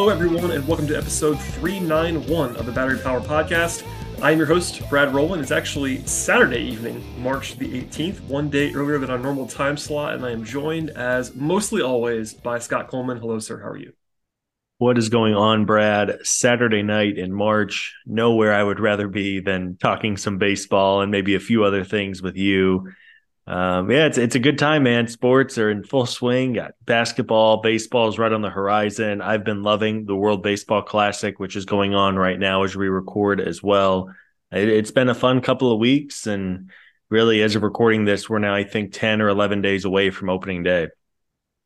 Hello, everyone, and welcome to episode 391 of the Battery Power Podcast. I am your host, Brad Rowland. It's actually Saturday evening, March the 18th, one day earlier than our normal time slot, and I am joined, as mostly always, by Scott Coleman. Hello, sir. How are you? What is going on, Brad? Saturday night in March, nowhere I would rather be than talking some baseball and maybe a few other things with you. Um, yeah, it's it's a good time, man. Sports are in full swing. Got basketball, baseball is right on the horizon. I've been loving the World Baseball Classic, which is going on right now as we record as well. It, it's been a fun couple of weeks, and really, as of recording this, we're now I think ten or eleven days away from opening day.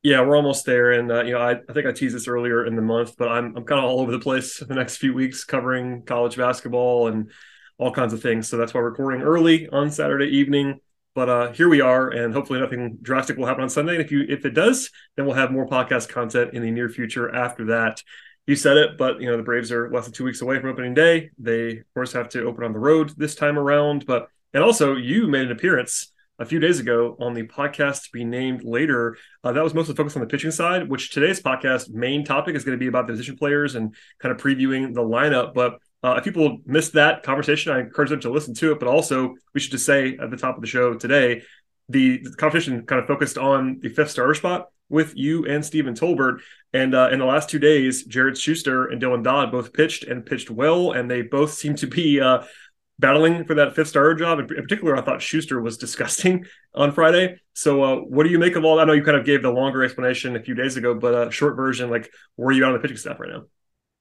Yeah, we're almost there, and uh, you know, I, I think I teased this earlier in the month, but I'm I'm kind of all over the place the next few weeks covering college basketball and all kinds of things. So that's why we're recording early on Saturday evening. But uh, here we are, and hopefully nothing drastic will happen on Sunday. And if you if it does, then we'll have more podcast content in the near future after that. You said it, but you know the Braves are less than two weeks away from opening day. They of course have to open on the road this time around, but and also you made an appearance a few days ago on the podcast to be named later. Uh, that was mostly focused on the pitching side, which today's podcast main topic is going to be about the position players and kind of previewing the lineup. But uh, if people missed that conversation, I encourage them to listen to it. But also, we should just say at the top of the show today, the, the competition kind of focused on the fifth starter spot with you and Stephen Tolbert. And uh, in the last two days, Jared Schuster and Dylan Dodd both pitched and pitched well, and they both seem to be uh, battling for that fifth starter job. In particular, I thought Schuster was disgusting on Friday. So, uh, what do you make of all that? I know you kind of gave the longer explanation a few days ago, but a short version, like where are you on the pitching staff right now?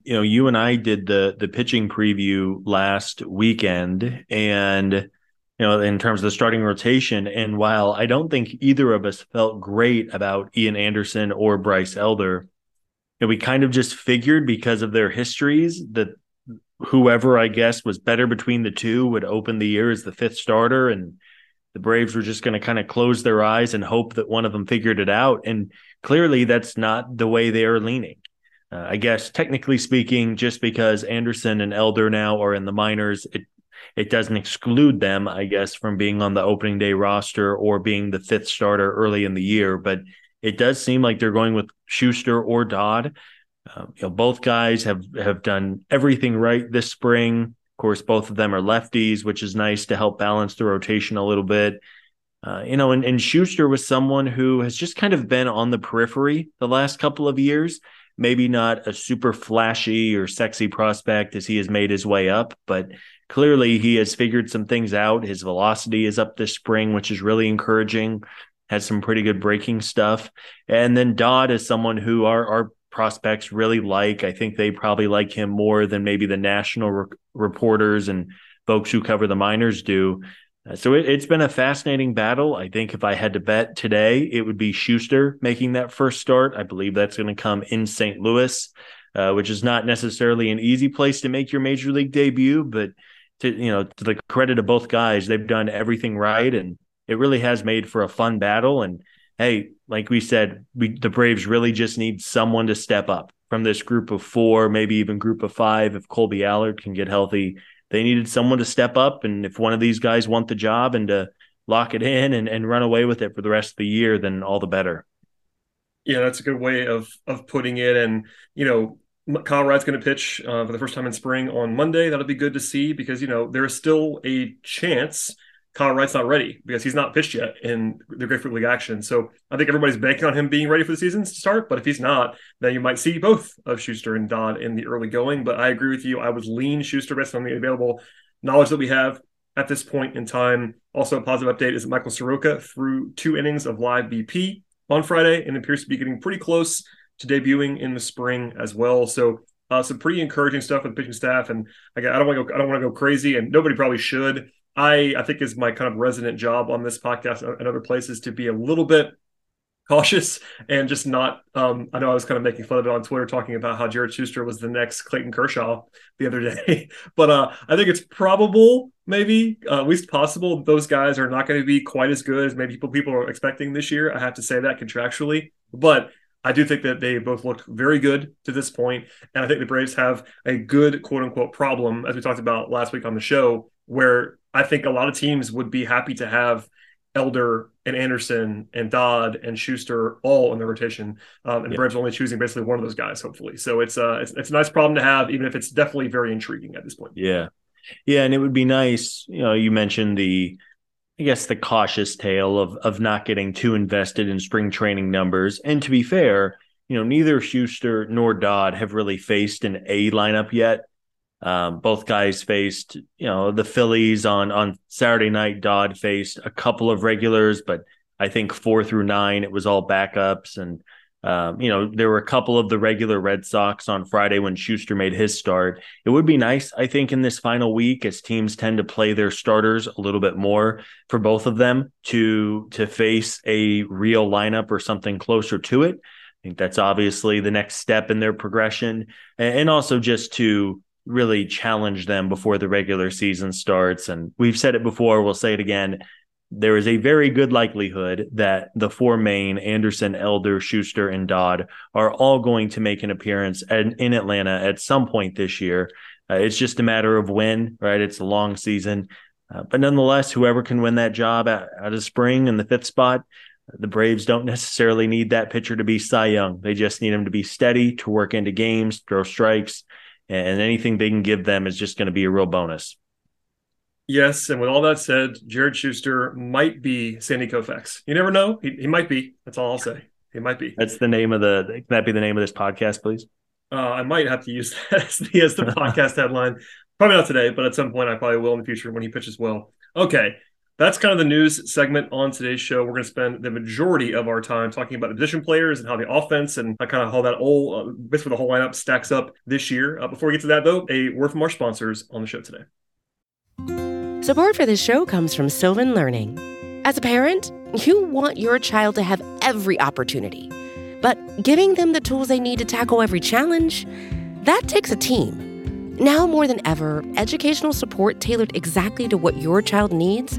You know, you and I did the the pitching preview last weekend, and you know, in terms of the starting rotation. And while I don't think either of us felt great about Ian Anderson or Bryce Elder, you know, we kind of just figured because of their histories that whoever I guess was better between the two would open the year as the fifth starter and the Braves were just going to kind of close their eyes and hope that one of them figured it out and clearly that's not the way they are leaning. Uh, I guess technically speaking just because Anderson and Elder now are in the minors it it doesn't exclude them I guess from being on the opening day roster or being the fifth starter early in the year but it does seem like they're going with Schuster or Dodd um, you know, both guys have have done everything right this spring. Of course, both of them are lefties, which is nice to help balance the rotation a little bit. Uh, you know, and, and Schuster was someone who has just kind of been on the periphery the last couple of years. Maybe not a super flashy or sexy prospect as he has made his way up, but clearly he has figured some things out. His velocity is up this spring, which is really encouraging. Has some pretty good breaking stuff. And then Dodd is someone who our, our prospects really like. I think they probably like him more than maybe the national re- reporters and folks who cover the minors do. So it, has been a fascinating battle. I think if I had to bet today, it would be Schuster making that first start. I believe that's going to come in St. Louis, uh, which is not necessarily an easy place to make your major league debut, but to you know to the credit of both guys, they've done everything right, and it really has made for a fun battle. And hey, like we said, we, the Braves really just need someone to step up from this group of four, maybe even group of five. If Kolby Allard can get healthy, they needed someone to step up. And if one of these guys want the job and to lock it in and, and run away with it for the rest of the year, then all the better. Yeah, that's a good way of of putting it. And you know, Kyle Wright's going to pitch uh, for the first time in spring on Monday. That'll be good to see because you know there is still a chance Kyle Wright's not ready because he's not pitched yet in the Grapefruit League action. So I think everybody's banking on him being ready for the season to start. But if he's not, then you might see both of Schuster and Dodd in the early going. But I agree with you. I would lean Schuster based on the available knowledge that we have at this point in time. Also, a positive update is that Michael Soroka threw two innings of live BP on Friday and appears to be getting pretty close to debuting in the spring as well. So uh, some pretty encouraging stuff with the pitching staff. And I don't want to go, I don't want to go crazy, and nobody probably should. I I think is my kind of resident job on this podcast and other places to be a little bit cautious and just not um, I know I was kind of making fun of it on Twitter talking about how Jared Schuster was the next Clayton Kershaw the other day. but uh, I think it's probable, maybe, uh, at least possible, those guys are not going to be quite as good as maybe people people are expecting this year. I have to say that contractually. But I do think that they both looked very good to this point, and I think the Braves have a good quote unquote problem, as we talked about last week on the show, where I think a lot of teams would be happy to have Elder and Anderson and Dodd and Schuster all in the rotation, um, and the Braves only choosing basically one of those guys, hopefully. So it's uh it's, it's a nice problem to have, even if it's definitely very intriguing at this point. Yeah, yeah, and it would be nice. You know, you mentioned the, I guess the cautious tale of of not getting too invested in spring training numbers, and to be fair, you know, neither Schuster nor Dodd have really faced an A lineup yet. Um, both guys faced, you know, the Phillies on on Saturday night. Dodd faced a couple of regulars, but I think four through nine it was all backups, and um, you know there were a couple of the regular Red Sox on Friday when Schuster made his start. It would be nice, I think, in this final week as teams tend to play their starters a little bit more for both of them to to face a real lineup or something closer to it. I think that's obviously the next step in their progression, and also just to really challenge them before the regular season starts. And we've said it before, we'll say it again. There is a very good likelihood that the four main Anderson, Elder, Schuster, and Dodd are all going to make an appearance at, in Atlanta at some point this year. Uh, it's just a matter of when, right? It's a long season. Uh, but nonetheless, whoever can win that job out, out of spring in the fifth spot, the Braves don't necessarily need that pitcher to be Cy Young. They just need him to be steady, to work into games, throw strikes, and anything they can give them is just going to be a real bonus. Yes, and with all that said, Jared Schuster might be Sandy Koufax. You never know; he, he might be. That's all I'll say. He might be. That's the name of the. Can that be the name of this podcast, please? Uh, I might have to use that as the, as the podcast headline. Probably not today, but at some point I probably will in the future when he pitches well. Okay, that's kind of the news segment on today's show. We're going to spend the majority of our time talking about the position players and how the offense and kind of how that whole, uh, basically the whole lineup stacks up this year. Uh, before we get to that, though, a word from our sponsors on the show today. Support for this show comes from Sylvan Learning. As a parent, you want your child to have every opportunity, but giving them the tools they need to tackle every challenge, that takes a team. Now more than ever, educational support tailored exactly to what your child needs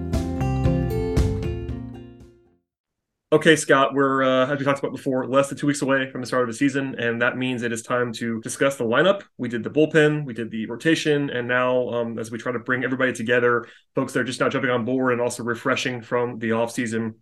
Okay, Scott, we're, uh, as we talked about before, less than two weeks away from the start of the season, and that means it is time to discuss the lineup. We did the bullpen, we did the rotation, and now um, as we try to bring everybody together, folks that are just now jumping on board and also refreshing from the offseason.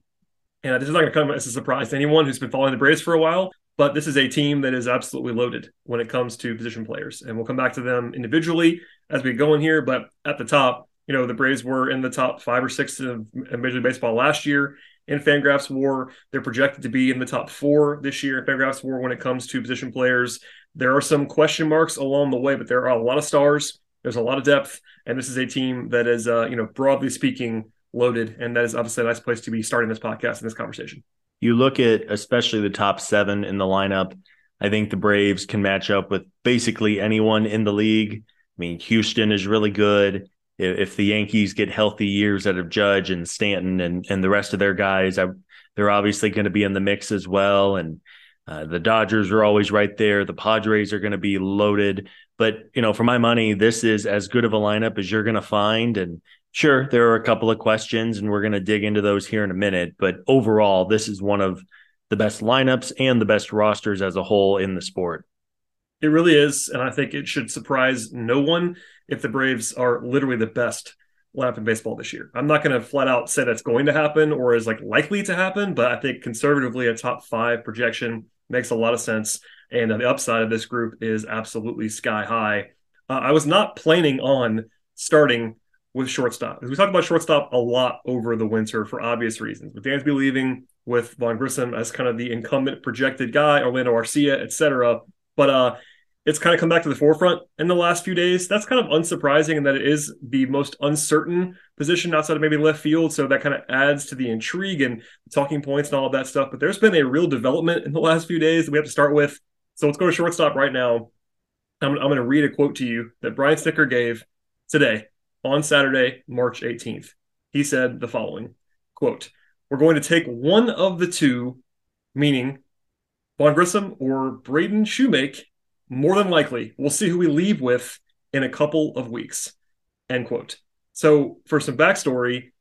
And this is not going to come as a surprise to anyone who's been following the Braves for a while, but this is a team that is absolutely loaded when it comes to position players. And we'll come back to them individually as we go in here. But at the top, you know, the Braves were in the top five or six of Major League Baseball last year in Fangraphs WAR. They're projected to be in the top four this year in Fangraphs WAR when it comes to position players. There are some question marks along the way, but there are a lot of stars. There's a lot of depth, and this is a team that is, uh, you know, broadly speaking, loaded, and that is obviously a nice place to be starting this podcast and this conversation. You look at especially the top seven in the lineup. I think the Braves can match up with basically anyone in the league. I mean, Houston is really good if the Yankees get healthy years out of Judge and Stanton and and the rest of their guys, I, they're obviously going to be in the mix as well. And uh, the Dodgers are always right there. The Padres are going to be loaded. But you know, for my money, this is as good of a lineup as you're going to find. And sure, there are a couple of questions, and we're going to dig into those here in a minute. But overall, this is one of the best lineups and the best rosters as a whole in the sport. It really is, and I think it should surprise no one if the Braves are literally the best lineup in baseball this year. I'm not going to flat out say that's going to happen or is like likely to happen, but I think conservatively a top five projection makes a lot of sense. And the upside of this group is absolutely sky high. Uh, I was not planning on starting with shortstop. We talked about shortstop a lot over the winter for obvious reasons. With Dansby leaving, with Vaughn Grissom as kind of the incumbent projected guy, Orlando Arcia, etc. But uh, it's kind of come back to the forefront in the last few days. That's kind of unsurprising in that it is the most uncertain position outside of maybe left field. So that kind of adds to the intrigue and talking points and all of that stuff. But there's been a real development in the last few days that we have to start with. So let's go to shortstop right now. I'm, I'm going to read a quote to you that Brian Snitker gave today on Saturday, March 18th. He said the following quote, We're going to take one of the two, meaning Vaughn Grissom or Braden Shewmake more than likely, we'll see who we leave with in a couple of weeks. End quote. So, for some backstory,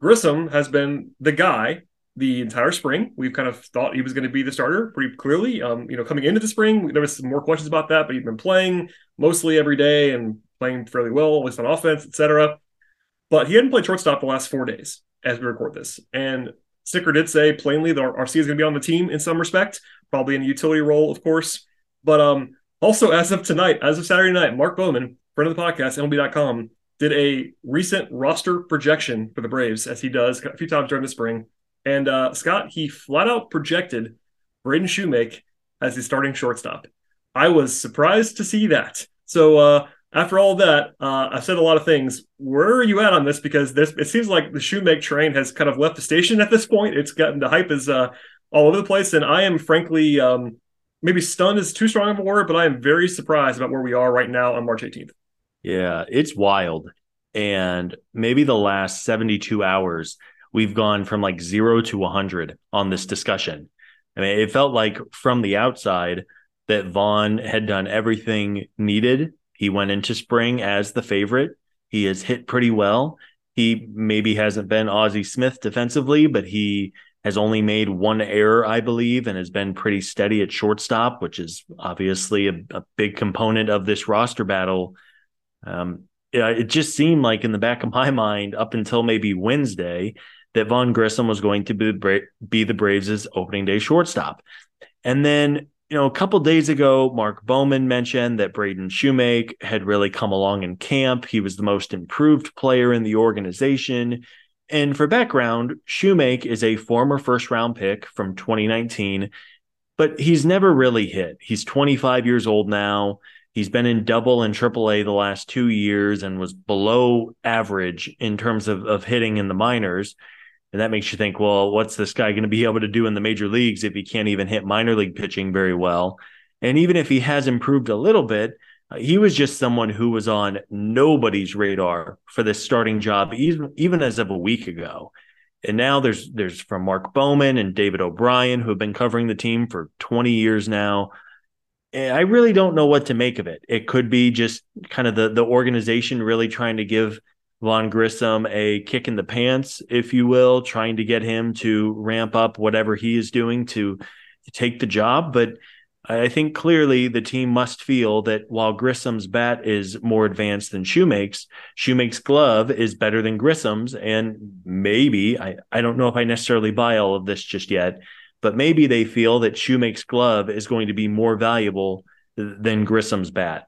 Grissom has been the guy the entire spring. We've kind of thought he was going to be the starter pretty clearly. Um, you know, coming into the spring, there was some more questions about that, but he's been playing mostly every day and playing fairly well, at least on offense, etc. But he hadn't played shortstop the last four days as we record this. And Snitker did say plainly that Arcia is going to be on the team in some respect, probably in a utility role, of course. But um, also, as of tonight, as of Saturday night, Mark Bowman, friend of the podcast, MLB.com, did a recent roster projection for the Braves, as he does a few times during the spring. And uh, Scott, he flat out projected Braden Shewmake as his starting shortstop. I was surprised to see that. So uh, after all that, uh, I've said a lot of things. Where are you at on this? Because this it seems like the Shewmake train has kind of left the station at this point. It's gotten the hype is uh, all over the place, and I am frankly um, maybe stunned is too strong of a word, but I am very surprised about where we are right now on March 18th. Yeah, it's wild. And maybe the last 72 hours, we've gone from like zero to 100 on this discussion. I mean, it felt like from the outside that Vaughn had done everything needed. He went into spring as the favorite. He has hit pretty well. He maybe hasn't been Ozzie Smith defensively, but he has only made one error, I believe, and has been pretty steady at shortstop, which is obviously a, a big component of this roster battle. Um, it, it, just seemed like in the back of my mind, up until maybe Wednesday, that Vaughn Grissom was going to be, be the Braves' opening day shortstop. And then, you know, a couple days ago, Mark Bowman mentioned that Braden Shewmake had really come along in camp. He was the most improved player in the organization. And for background, Shewmake is a former first round pick from 2019, but he's never really hit. He's 25 years old now. He's been in double and triple A the last two years and was below average in terms of, of hitting in the minors. And that makes you think, well, what's this guy going to be able to do in the major leagues if he can't even hit minor league pitching very well? And even if he has improved a little bit, he was just someone who was on nobody's radar for this starting job, even even as of a week ago. And now there's there's from Mark Bowman and David O'Brien who have been covering the team for 20 years now. And I really don't know what to make of it. It could be just kind of the the organization really trying to give Vaughn Grissom a kick in the pants, if you will, trying to get him to ramp up whatever he is doing to, to take the job. But I think clearly the team must feel that while Grissom's bat is more advanced than Shewmake's, Shewmake's glove is better than Grissom's. And maybe, I, I don't know if I necessarily buy all of this just yet, but maybe they feel that Shewmake's glove is going to be more valuable than Grissom's bat.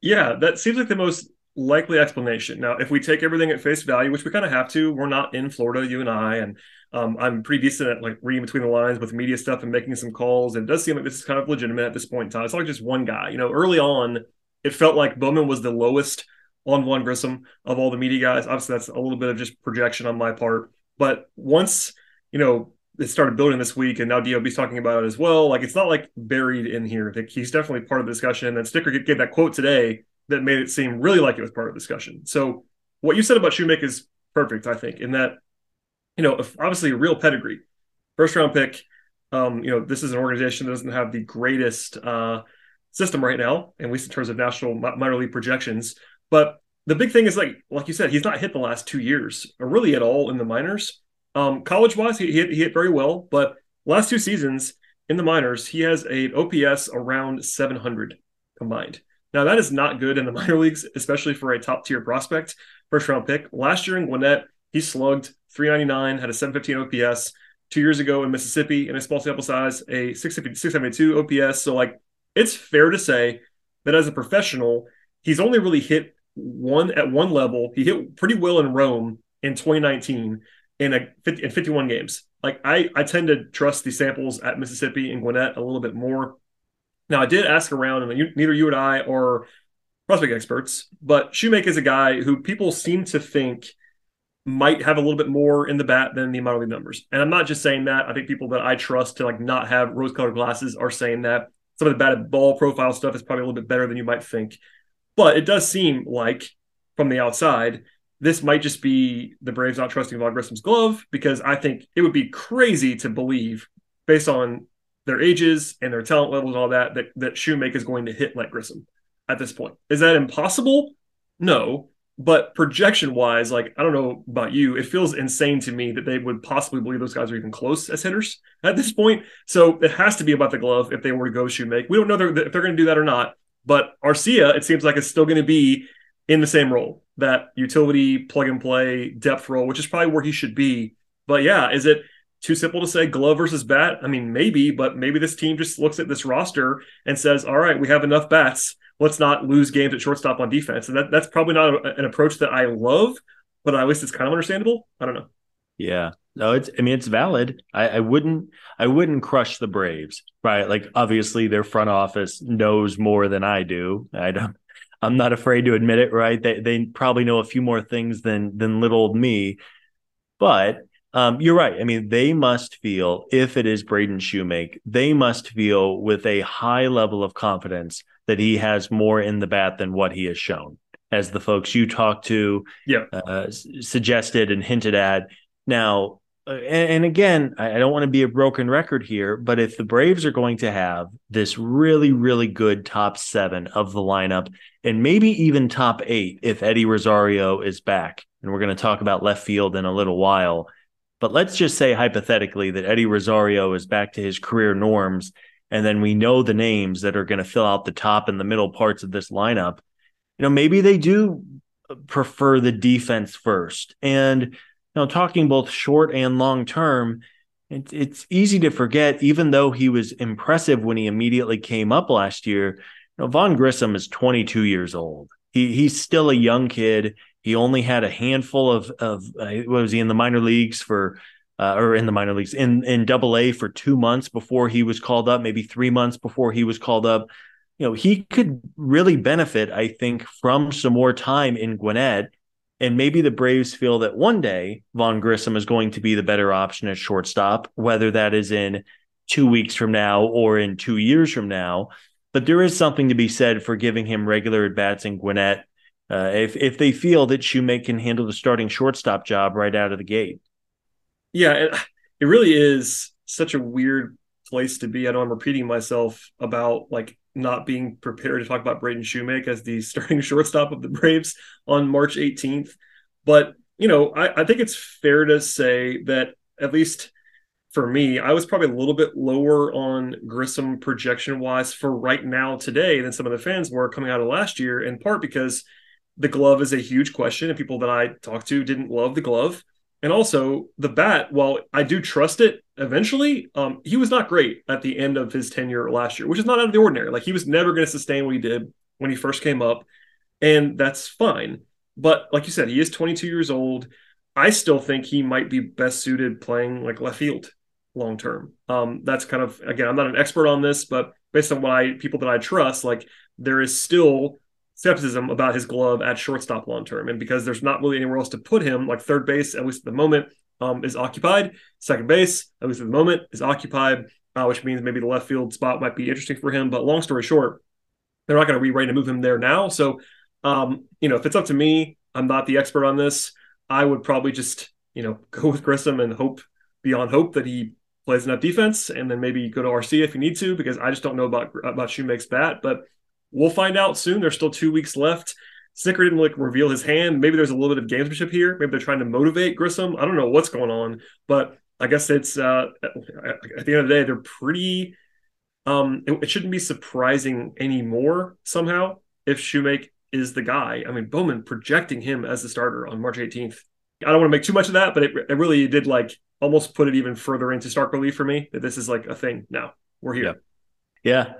Yeah, that seems like the most likely explanation. Now, if we take everything at face value, which we kind of have to, we're not in Florida, you and I, and um, I'm pretty decent at like reading between the lines with media stuff and making some calls. And it does seem like this is kind of legitimate at this point in time. It's not like just one guy. You know, early on, it felt like Bowman was the lowest on Vaughn Grissom of all the media guys. Obviously, that's a little bit of just projection on my part. But once, you know, it started building this week, and now DOB's talking about it as well. Like it's not like buried in here. He's definitely part of the discussion. And Snitker gave that quote today that made it seem really like it was part of the discussion. So what you said about Shewmake is perfect, I think, in that, you know, obviously a real pedigree, first round pick. Um, you know, this is an organization that doesn't have the greatest uh, system right now, at least in terms of national minor league projections. But the big thing is like, like you said, he's not hit the last two years, or really at all in the minors. Um, college wise, he, he, hit, he hit very well, but last two seasons in the minors, he has a OPS around 700 combined. Now, that is not good in the minor leagues, especially for a top tier prospect, first round pick. Last year in Gwinnett, he slugged 399, had a 715 OPS. Two years ago in Mississippi, in a small sample size, a 672 OPS. So, like, it's fair to say that as a professional, he's only really hit one at one level. He hit pretty well in Rome in 2019 in a 50, in 51 games. Like I, I tend to trust the samples at Mississippi and Gwinnett a little bit more Now, I did ask around, and you, neither you and I are prospect experts, but Shoemaker is a guy who people seem to think might have a little bit more in the bat than the minor league numbers. And I'm not just saying that. I think people that I trust to like not have rose-colored glasses are saying that some of the batted ball profile stuff is probably a little bit better than you might think. But it does seem like from the outside, this might just be the Braves not trusting Vaughn Grissom's glove because I think it would be crazy to believe, based on their ages and their talent levels and all that, that that Shewmake is going to hit like Grissom at this point. Is that impossible? No. But projection wise, like I don't know about you, it feels insane to me that they would possibly believe those guys are even close as hitters at this point. So it has to be about the glove if they were to go Shewmake. We don't know if they're going to do that or not. But Arcia, it seems like is still going to be in the same role, that utility plug and play depth role, which is probably where he should be. But yeah, is it too simple to say glove versus bat? I mean, maybe, but maybe this team just looks at this roster and says, all right, we have enough bats. Let's not lose games at shortstop on defense. And that, that's probably not a, an approach that I love, but at least it's kind of understandable. I don't know. Yeah. No, it's I mean it's valid. I, I wouldn't I wouldn't crush the Braves, right? Like obviously their front office knows more than I do. I don't I'm not afraid to admit it, right? They they probably know a few more things than than little old me. But um, you're right. I mean, they must feel if it is Braden Shewmake, they must feel with a high level of confidence that he has more in the bat than what he has shown, as the folks you talked to yeah. uh, suggested and hinted at. Now, uh, and, again, I, I don't want to be a broken record here, but if the Braves are going to have this really, really good top seven of the lineup, and maybe even top eight if Eddie Rosario is back, and we're going to talk about left field in a little while. But let's just say hypothetically that Eddie Rosario is back to his career norms, and then we know the names that are going to fill out the top and the middle parts of this lineup. You know, maybe they do uh, prefer the defense first. And know, talking both short and long term, it, it's easy to forget, even though he was impressive when he immediately came up last year. You know, Vaughn Grissom is 22 years old. He he's still a young kid. He only had a handful of of uh, was he in the minor leagues for uh, or in the minor leagues in in Double A for two months before he was called up, maybe three months before he was called up. You know, he could really benefit, I think, from some more time in Gwinnett and maybe the Braves feel that one day Vaughn Grissom is going to be the better option at shortstop, whether that is in two weeks from now or in two years from now. But there is something to be said for giving him regular at bats in Gwinnett uh, if if they feel that Shewmake can handle the starting shortstop job right out of the gate. Yeah, it, it really is such a weird place to be. I know I'm repeating myself about like not being prepared to talk about Braden Shewmake as the starting shortstop of the Braves on March 18th. But, you know, I, I think it's fair to say that at least for me, I was probably a little bit lower on Grissom projection wise for right now today than some of the fans were coming out of last year, in part because the glove is a huge question and people that I talked to didn't love the glove. And also the bat, while I do trust it eventually, um, he was not great at the end of his tenure last year, which is not out of the ordinary. Like he was never going to sustain what he did when he first came up, and that's fine. But like you said, he is 22 years old. I still think he might be best suited playing like left field long term. Um, that's kind of again, I'm not an expert on this, but based on what I people that I trust, like there is still skepticism about his glove at shortstop long term. And because there's not really anywhere else to put him, like third base, at least at the moment, um, is occupied. Second base, at least at the moment, is occupied, uh, which means maybe the left field spot might be interesting for him. But long story short, they're not going to rewrite and move him there now. So, um, you know, if it's up to me, I'm not the expert on this. I would probably just, you know, go with Grissom and hope beyond hope that he plays enough defense, and then maybe go to Arcia if you need to, because I just don't know about about Shewmake's bat. But We'll find out soon. There's still two weeks left. Snitker didn't like reveal his hand. Maybe there's a little bit of gamesmanship here. Maybe they're trying to motivate Grissom. I don't know what's going on, but I guess it's uh, at the end of the day they're pretty. Um, it, it shouldn't be surprising anymore somehow if Shewmake is the guy. I mean, Bowman projecting him as the starter on March 18th. I don't want to make too much of that, but it, it really did like almost put it even further into stark relief for me that this is like a thing now. We're here. Yeah,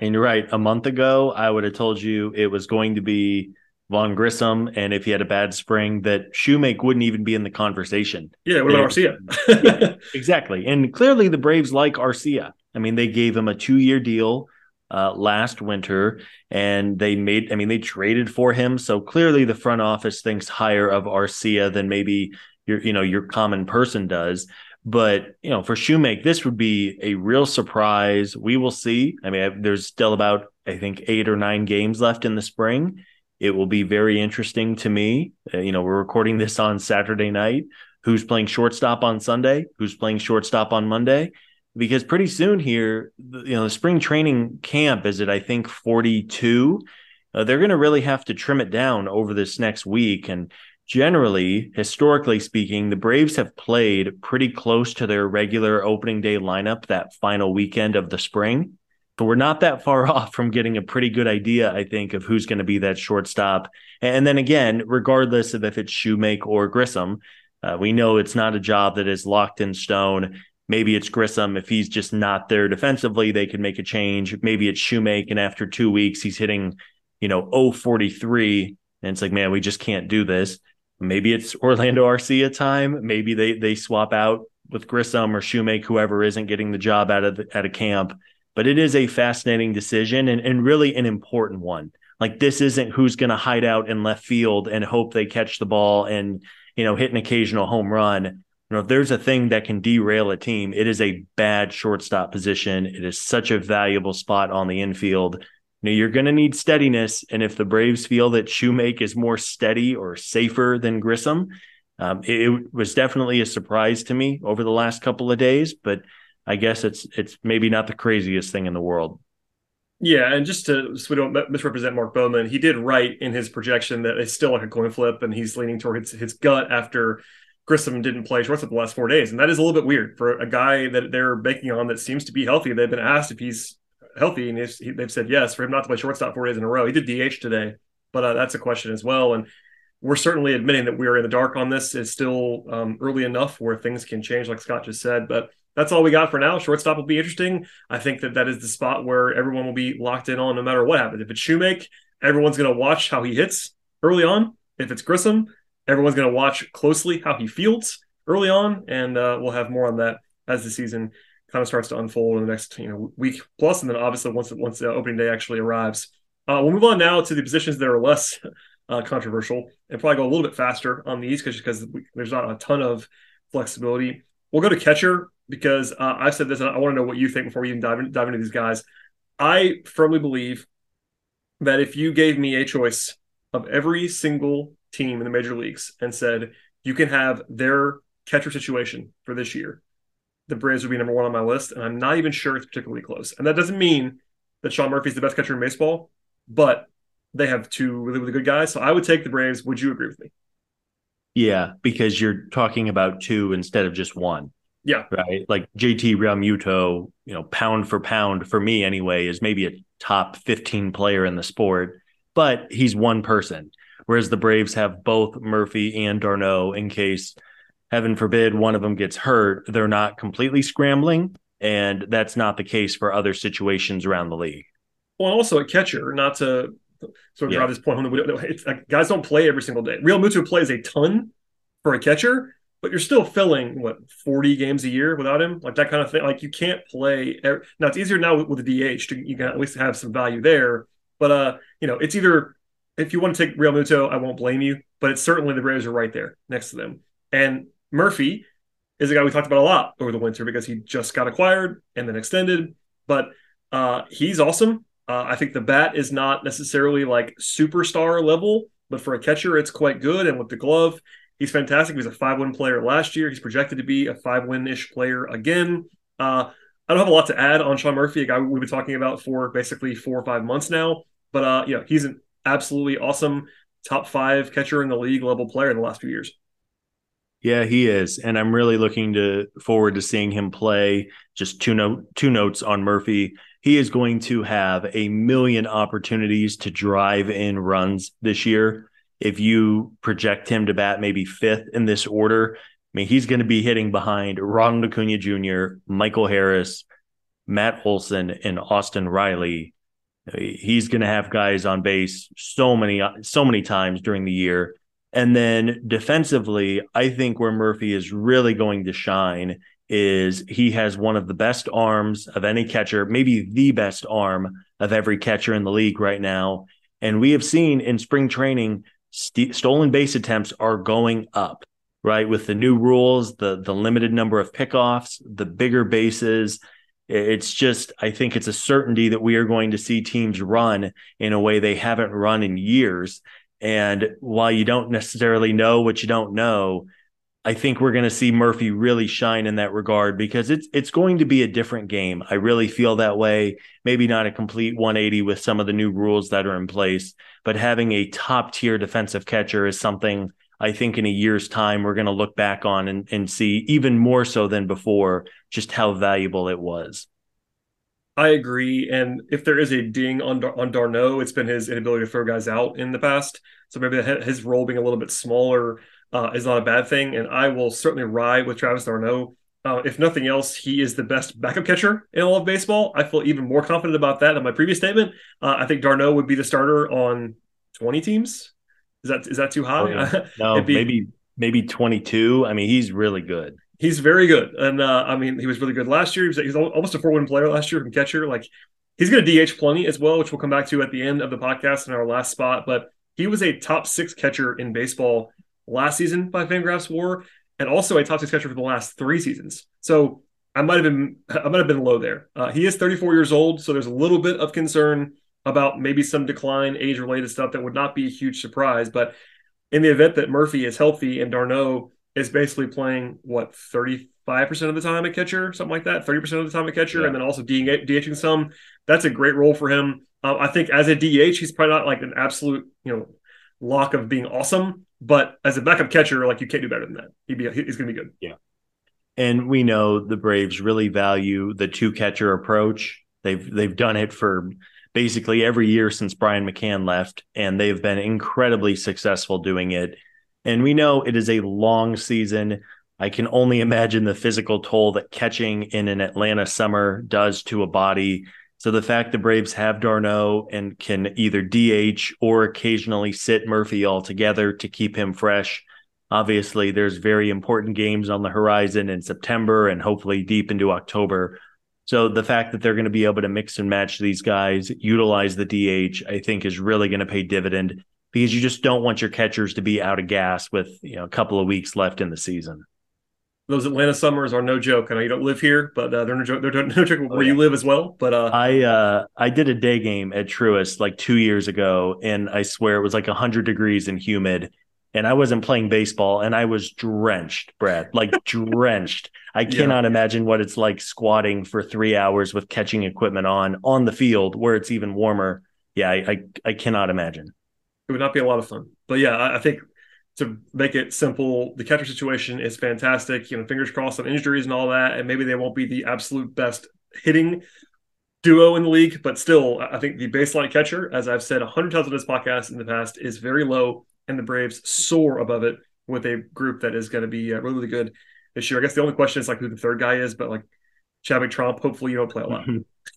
and you're right. A month ago, I would have told you it was going to be Vaughn Grissom, and if he had a bad spring, that Shewmake wouldn't even be in the conversation. Yeah, what about Arcia? yeah, exactly. And clearly, the Braves like Arcia. I mean, they gave him a two-year deal uh, last winter, and they made. I mean, they traded for him, so clearly the front office thinks higher of Arcia than maybe your you know your common person does. But you know, for Shewmake, this would be a real surprise. We will see. I mean, there's still about I think eight or nine games left in the spring. It will be very interesting to me. Uh, you know, we're recording this on Saturday night. Who's playing shortstop on Sunday? Who's playing shortstop on Monday? Because pretty soon here, you know, the spring training camp is at I think 42. Uh, they're going to really have to trim it down over this next week and generally, historically speaking, the Braves have played pretty close to their regular opening day lineup that final weekend of the spring. But we're not that far off from getting a pretty good idea, I think, of who's going to be that shortstop. And then again, regardless of if it's Shewmake or Grissom, uh, we know it's not a job that is locked in stone. Maybe it's Grissom. If he's just not there defensively, they can make a change. Maybe it's Shewmake, and after two weeks, he's hitting, you know, 043. And it's like, man, we just can't do this. Maybe it's Orlando Arcia time. Maybe they they swap out with Grissom or Shewmake, whoever isn't getting the job out of at a camp. But it is a fascinating decision and, and really an important one. Like this isn't who's going to hide out in left field and hope they catch the ball and you know hit an occasional home run. You know, if there's a thing that can derail a team, it is a bad shortstop position. It is such a valuable spot on the infield you're going to need steadiness. And if the Braves feel that Shewmake is more steady or safer than Grissom, um, it, it, was definitely a surprise to me over the last couple of days. But I guess it's it's maybe not the craziest thing in the world. Yeah, and just to so we don't misrepresent Mark Bowman, he did write in his projection that it's still like a coin flip, and he's leaning towards his, his gut after Grissom didn't play shortstop the last four days, and that is a little bit weird for a guy that they're banking on that seems to be healthy. They've been asked if he's healthy, and he, they've said yes for him not to play shortstop four days in a row. He did DH today, but uh, that's a question as well. And we're certainly admitting that we are in the dark on this. It's still um, early enough where things can change, like Scott just said. But that's all we got for now. Shortstop will be interesting. I think that that is the spot where everyone will be locked in on no matter what happens. If it's Shewmake, everyone's going to watch how he hits early on. If it's Grissom, everyone's going to watch closely how he fields early on, and uh, we'll have more on that as the season kind of starts to unfold in the next you know week plus, and then obviously once once the opening day actually arrives. Uh, we'll move on now to the positions that are less uh, controversial and probably go a little bit faster on these because because there's not a ton of flexibility. We'll go to catcher because uh, I've said this and I want to know what you think before we even dive, in, dive into these guys. I firmly believe that if you gave me a choice of every single team in the major leagues and said you can have their catcher situation for this year, the Braves would be number one on my list, and I'm not even sure it's particularly close. And that doesn't mean that Sean Murphy's the best catcher in baseball, but they have two really, really good guys. So I would take the Braves. Would you agree with me? Yeah, because you're talking about two instead of just one. Yeah. Right. Like JT Realmuto, you know, pound for pound for me anyway, is maybe a top 15 player in the sport, but he's one person. Whereas the Braves have both Murphy and d'Arnaud in case heaven forbid one of them gets hurt, they're not completely scrambling. And that's not the case for other situations around the league. Well, also a catcher, not to sort of yeah. drive this point home. It's, like, guys don't play every single day. Realmuto plays a ton for a catcher, but you're still filling what 40 games a year without him, like that kind of thing. Like you can't play. Every, now it's easier now with, with the DH to you can at least have some value there. But uh, you know, it's either if you want to take Realmuto, I won't blame you, but it's certainly the Braves are right there next to them. And Murphy is a guy we talked about a lot over the winter because he just got acquired and then extended. But uh, he's awesome. Uh, I think the bat is not necessarily like superstar level, but for a catcher, it's quite good. And with the glove, he's fantastic. He was a five win player last year. He's projected to be a five win ish player again. Uh, I don't have a lot to add on Sean Murphy, a guy we've been talking about for basically four or five months now. But uh, yeah, he's an absolutely awesome top five catcher in the league level player in the last few years. Yeah, he is, and I'm really looking to forward to seeing him play. Just two note two notes on Murphy. He is going to have a million opportunities to drive in runs this year. If you project him to bat maybe fifth in this order, I mean he's going to be hitting behind Ronald Acuna Jr., Michael Harris, Matt Olson, and Austin Riley. He's going to have guys on base so many so many times during the year and then defensively, I think where Murphy is really going to shine is he has one of the best arms of any catcher, maybe the best arm of every catcher in the league right now. And we have seen in spring training, st- stolen base attempts are going up, right? With the new rules, the the limited number of pickoffs, the bigger bases. It's just, I think it's a certainty that we are going to see teams run in a way they haven't run in years. And while you don't necessarily know what you don't know, I think we're going to see Murphy really shine in that regard because it's it's going to be a different game. I really feel that way. Maybe not a complete 180 with some of the new rules that are in place, but having a top tier defensive catcher is something I think in a year's time we're going to look back on and, and see even more so than before just how valuable it was. I agree, and if there is a ding on on d'Arnaud, it's been his inability to throw guys out in the past. So maybe his role being a little bit smaller uh, is not a bad thing. And I will certainly ride with Travis d'Arnaud. Uh, if nothing else, he is the best backup catcher in all of baseball. I feel even more confident about that than my previous statement. Uh, I think Darno would be the starter on 20 teams. Is that is that too high? Oh, yeah. No, be, maybe maybe 22. I mean, he's really good. He's very good, and uh, I mean, he was really good last year. He was, he almost a four-win player last year from catcher. Like he's going to DH plenty as well, which we'll come back to at the end of the podcast in our last spot. But he was a top six catcher in baseball last season by Fangraphs WAR, and also a top six catcher for the last three seasons. So I might have been I might have been low there. Uh, he is 34 years old, so there's a little bit of concern about maybe some decline, age related stuff that would not be a huge surprise. But in the event that Murphy is healthy and d'Arnaud is basically playing what 35% of the time at catcher, something like that, 30% of the time at catcher, yeah. and then also DHing some, that's a great role for him. Uh, I think as a DH, he's probably not like an absolute, you know, lock of being awesome, but as a backup catcher, like you can't do better than that. He'd be he's going to be good. Yeah. And we know the Braves really value the two catcher approach. They've they've done it for basically every year since Brian McCann left, and they've been incredibly successful doing it. And we know it is a long season. I can only imagine the physical toll that catching in an Atlanta summer does to a body. So the fact the Braves have d'Arnaud and can either DH or occasionally sit Murphy altogether to keep him fresh. Obviously, there's very important games on the horizon in September and hopefully deep into October. So the fact that they're going to be able to mix and match these guys, utilize the DH, I think is really going to pay dividend because you just don't want your catchers to be out of gas with you know a couple of weeks left in the season those Atlanta summers are no joke. I know you don't live here, but uh, they're no joke. They're no joke where oh, yeah. you live as well. But uh, I uh, I did a day game at Truist like two years ago, and I swear it was like hundred degrees and humid, and I wasn't playing baseball, and I was drenched, Brad, like drenched. I cannot yeah. imagine what it's like squatting for three hours with catching equipment on on the field where it's even warmer. Yeah, I I, I cannot imagine. It would not be a lot of fun. But yeah, I, I think to make it simple, the catcher situation is fantastic. You know, fingers crossed on injuries and all that, and maybe they won't be the absolute best hitting duo in the league, but still, I think the baseline catcher, as I've said a hundred times on this podcast in the past, is very low, and the Braves soar above it with a group that is going to be uh, really, really good this year. I guess the only question is like who the third guy is, but like Chadwick Tromp, hopefully you don't play a lot.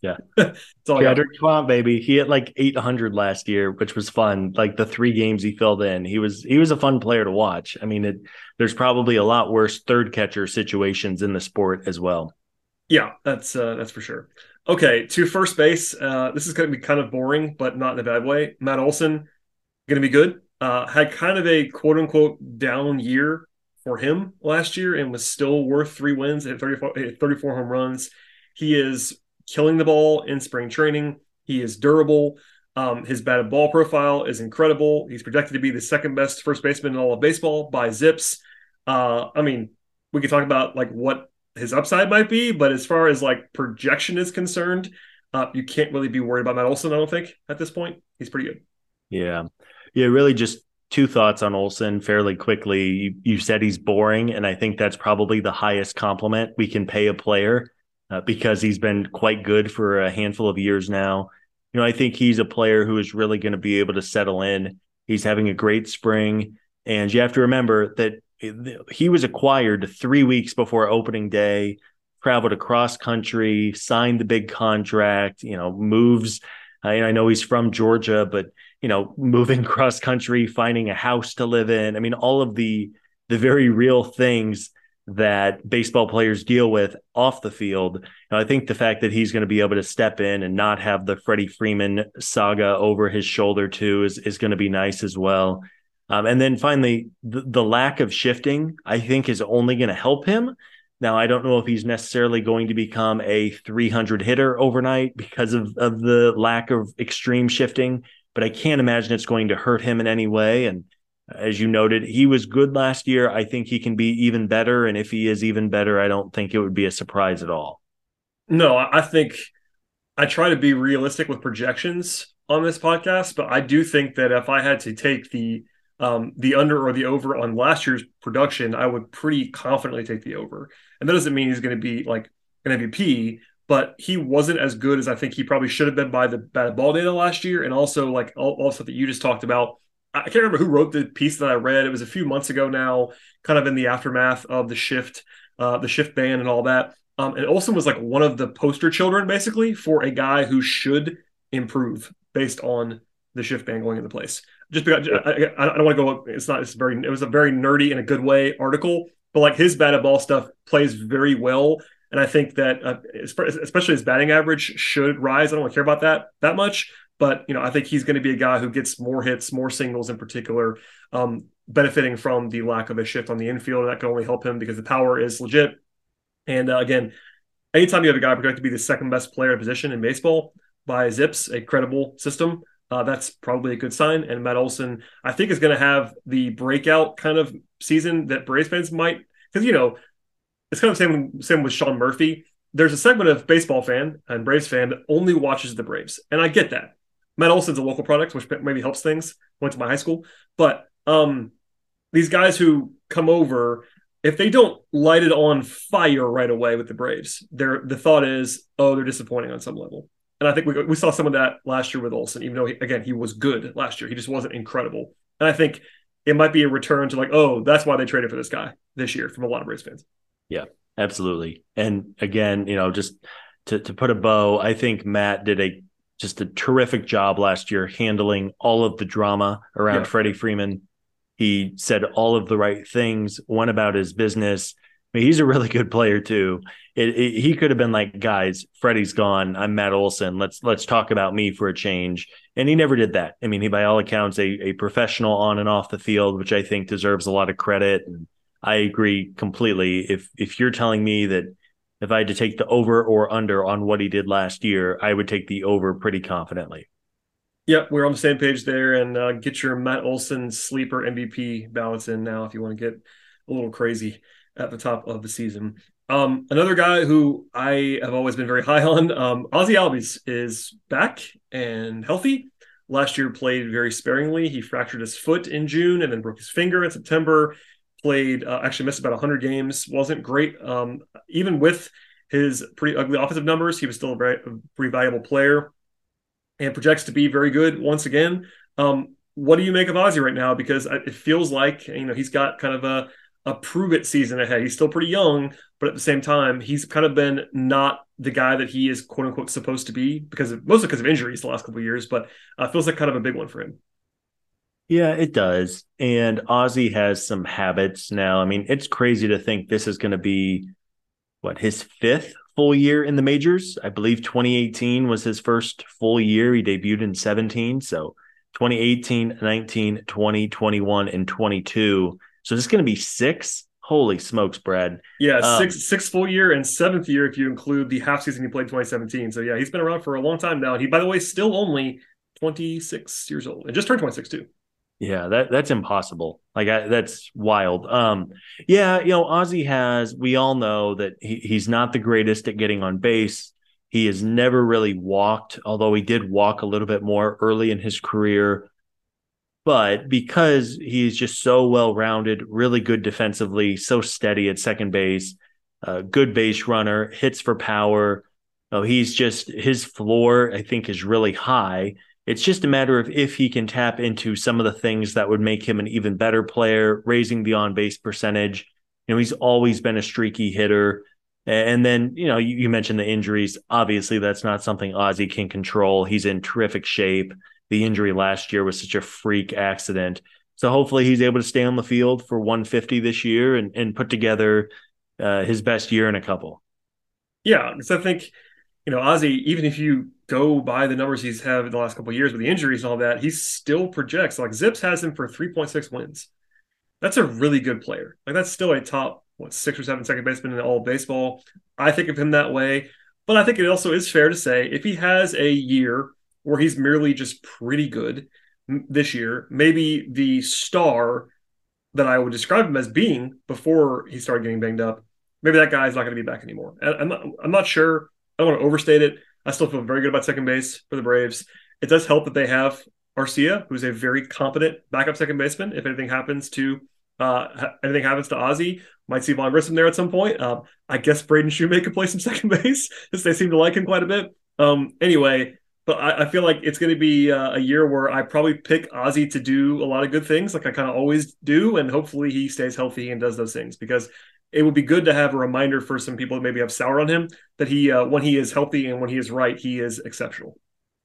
Yeah. it's all Chadwick Tromp, baby. He had like 800 last year, which was fun. Like the three games he filled in, he was he was a fun player to watch. I mean, it, there's probably a lot worse third catcher situations in the sport as well. Yeah, that's uh, that's for sure. Okay, to first base. Uh, this is going to be kind of boring, but not in a bad way. Matt Olson going to be good. Uh, had kind of a quote unquote down year for him last year and was still worth three wins at 34, 34 home runs. He is killing the ball in spring training. He is durable. Um, his batted ball profile is incredible. He's projected to be the second best first baseman in all of baseball by ZiPS. Uh, I mean, we could talk about like what his upside might be, but as far as like projection is concerned, uh, you can't really be worried about Matt Olson. I don't think at this point he's pretty good. Yeah, yeah. Really, just two thoughts on Olson fairly quickly. You, you said he's boring, and I think that's probably the highest compliment we can pay a player uh, because he's been quite good for a handful of years now. You know, I think he's a player who is really going to be able to settle in. He's having a great spring. And you have to remember that he was acquired three weeks before opening day, traveled across country, signed the big contract, you know, moves. I, I know he's from Georgia, but, you know, moving cross country, finding a house to live in. I mean, all of the, the very real things that baseball players deal with off the field. And I think the fact that he's going to be able to step in and not have the Freddie Freeman saga over his shoulder too is is going to be nice as well. Um, and then finally, the, the lack of shifting, I think, is only going to help him. Now, I don't know if he's necessarily going to become a 300 hitter overnight because of, of the lack of extreme shifting, but I can't imagine it's going to hurt him in any way. And as you noted, he was good last year. I think he can be even better. And if he is even better, I don't think it would be a surprise at all. No, I think I try to be realistic with projections on this podcast, but I do think that if I had to take the um, the under or the over on last year's production, I would pretty confidently take the over. And that doesn't mean he's going to be like an MVP, but he wasn't as good as I think he probably should have been by the batted ball data last year. And also, like all, all stuff that you just talked about, I can't remember who wrote the piece that I read. It was a few months ago now, kind of in the aftermath of the shift, uh, the shift ban and all that. Um, and Olson was like one of the poster children, basically, for a guy who should improve based on the shift ban going into place. Just because I, I, don't want to go. It's not. It's very. It was a very nerdy in a good way article, but like his batted ball stuff plays very well, and I think that uh, especially his batting average should rise. I don't really care about that that much, but you know, I think he's going to be a guy who gets more hits, more singles in particular, um, benefiting from the lack of a shift on the infield. That can only help him because the power is legit. And uh, again, anytime you have a guy projected to be the second best player in position in baseball by ZiPS, a credible system, uh, that's probably a good sign. And Matt Olson, I think, is going to have the breakout kind of season that Braves fans might, because you know, it's kind of the same same with Sean Murphy. There's a segment of baseball fan and Braves fan that only watches the Braves, and I get that. Matt Olson's a local product, which maybe helps things. Went to my high school, but um, these guys who come over, if they don't light it on fire right away with the Braves, their the thought is, oh, they're disappointing on some level. And I think we, we saw some of that last year with Olson, even though he, again he was good last year, he just wasn't incredible. And I think it might be a return to like, oh, that's why they traded for this guy this year from a lot of Braves fans. Yeah, absolutely. And again, you know, just to to put a bow, I think Matt did a just a terrific job last year handling all of the drama around yeah. Freddie Freeman. He said all of the right things, went about his business. I mean, he's a really good player too. It, it, he could have been like, guys, Freddie's gone. I'm Matt Olson. Let's let's talk about me for a change. And he never did that. I mean, he by all accounts a, a professional on and off the field, which I think deserves a lot of credit. And I agree completely. If if you're telling me that if I had to take the over or under on what he did last year, I would take the over pretty confidently. Yep, we're on the same page there. And uh, get your Matt Olson sleeper MVP ballots in now if you want to get a little crazy at the top of the season. Um, another guy who I have always been very high on, um, Ozzie Albies, is back and healthy. Last year played very sparingly. He fractured his foot in June and then broke his finger in September played uh, actually missed about 100 games wasn't great um, even with his pretty ugly offensive numbers he was still a very a pretty valuable player and projects to be very good once again. Um, what do you make of Ozzie right now? Because it feels like you know he's got kind of a a prove it season ahead. He's still pretty young but at the same time he's kind of been not the guy that he is quote unquote supposed to be because of mostly because of injuries the last couple of years but uh, feels like kind of a big one for him yeah, it does. And Ozzie has some habits now. I mean, it's crazy to think this is going to be what his fifth full year in the majors. I believe 2018 was his first full year. He debuted in 17. So 2018, 19, 20, 21, and 22. So this is going to be six. Holy smokes, Brad. Yeah, um, six six full year and seventh year if you include the half season he played 2017. So yeah, he's been around for a long time now. And he, by the way, still only 26 years old and just turned 26 too. Yeah, that that's impossible. Like I, that's wild. Um, yeah, you know, Ozzie has. We all know that he, he's not the greatest at getting on base. He has never really walked, although he did walk a little bit more early in his career. But because he's just so well rounded, really good defensively, so steady at second base, uh, good base runner, hits for power. Oh, he's just his floor, I think, is really high it's just a matter of if he can tap into some of the things that would make him an even better player, raising the on base percentage. You know, he's always been a streaky hitter. And then, you know, you, mentioned the injuries. Obviously, that's not something Ozzie can control. He's in terrific shape. The injury last year was such a freak accident. So hopefully he's able to stay on the field for 150 this year and, and put together uh, his best year in a couple. Yeah, because I think you know Ozzie, even if you go by the numbers he's had in the last couple years with the injuries and all that, he still projects like ZiPS has him for 3.6 wins. That's a really good player. Like that's still a top what six or seven second baseman in all baseball. I think of him that way. But I think it also is fair to say if he has a year where he's merely just pretty good this year, maybe the star that I would describe him as being before he started getting banged up, maybe that guy's not going to be back anymore. I'm not, I'm not sure. I don't want to overstate it. I still feel very good about second base for the Braves. It does help that they have Arcia, who's a very competent backup second baseman. If anything happens to uh, anything happens to Ozzie, might see Vaughn Grissom there at some point. Um, I guess Braden Shewmake could play some second base since they seem to like him quite a bit. Um, anyway, but I, I, feel like it's going to be uh, a year where I probably pick Ozzie to do a lot of good things, like I kind of always do, and hopefully he stays healthy and does those things because it would be good to have a reminder for some people that maybe have sour on him that he, uh, when he is healthy and when he is right, he is exceptional.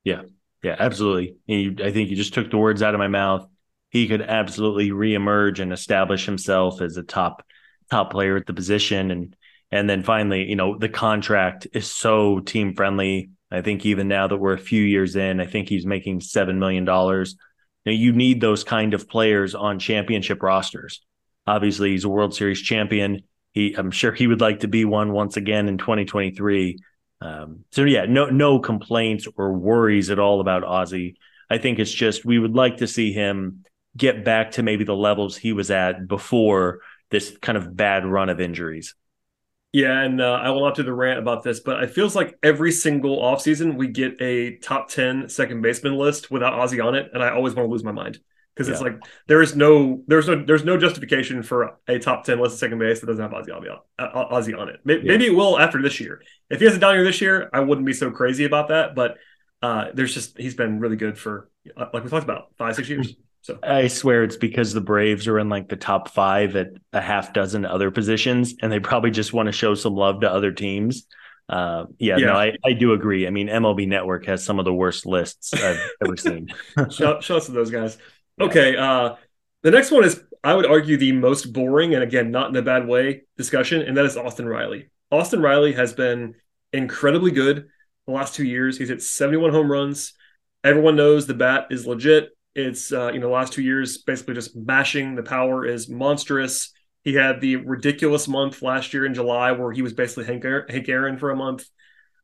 Yeah, yeah, absolutely. I think you just took the words out of my mouth. He could absolutely reemerge and establish himself as a top top player at the position and and then finally you know the contract is so team friendly i think even now that we're a few years in i think he's making 7 million dollars know, you need those kind of players on championship rosters obviously he's a world series champion he i'm sure he would like to be one once again in 2023 um, so yeah no no complaints or worries at all about Ozzie. I think it's just we would like to see him get back to maybe the levels he was at before this kind of bad run of injuries. Yeah, and uh, I will not do the rant about this, but it feels like every single offseason we get a top 10 second baseman list without Ozzie on it, and I always want to lose my mind because yeah. it's like there is no there's no there's no justification for a top 10 list of second base that doesn't have Ozzie, Ozzie on it. Maybe, yeah. maybe, it will after this year. If he has a down year this year, I wouldn't be so crazy about that, but uh, there's just he's been really good for uh, like we talked about five six years. So I swear it's because the Braves are in like the top five at a half dozen other positions, and they probably just want to show some love to other teams. Uh, yeah, yeah, no, I, I do agree. I mean, MLB Network has some of the worst lists I've ever seen. shout, shout out to those guys. Okay, uh, the next one is I would argue the most boring, and again, not in a bad way, discussion, and that is Austin Riley. Austin Riley has been incredibly good the last two years. He's hit 71 home runs. Everyone knows the bat is legit. It's uh, you know, last two years basically just mashing. The power is monstrous. He had the ridiculous month last year in July where he was basically Hank, Hank Aaron for a month.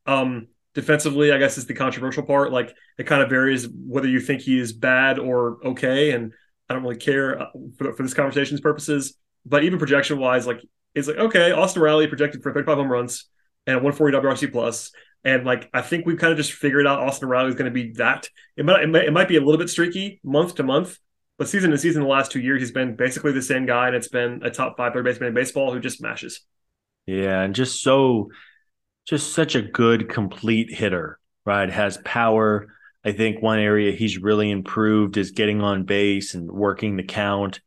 Um, defensively, I guess is the controversial part. Like it kind of varies whether you think he is bad or okay, and I don't really care uh, for, for this conversation's purposes. But even projection wise, like it's like okay, Austin Riley projected for 35 home runs and a 140 WRC plus, and like I think we've kind of just figured out Austin Riley is going to be that. It might, it might it might be a little bit streaky month to month, but season to season, the last two years, he's been basically the same guy, and it's been a top five third baseman in baseball who just smashes. Yeah, and just so, just such a good complete hitter, right? Has power. I think one area he's really improved is getting on base and working the count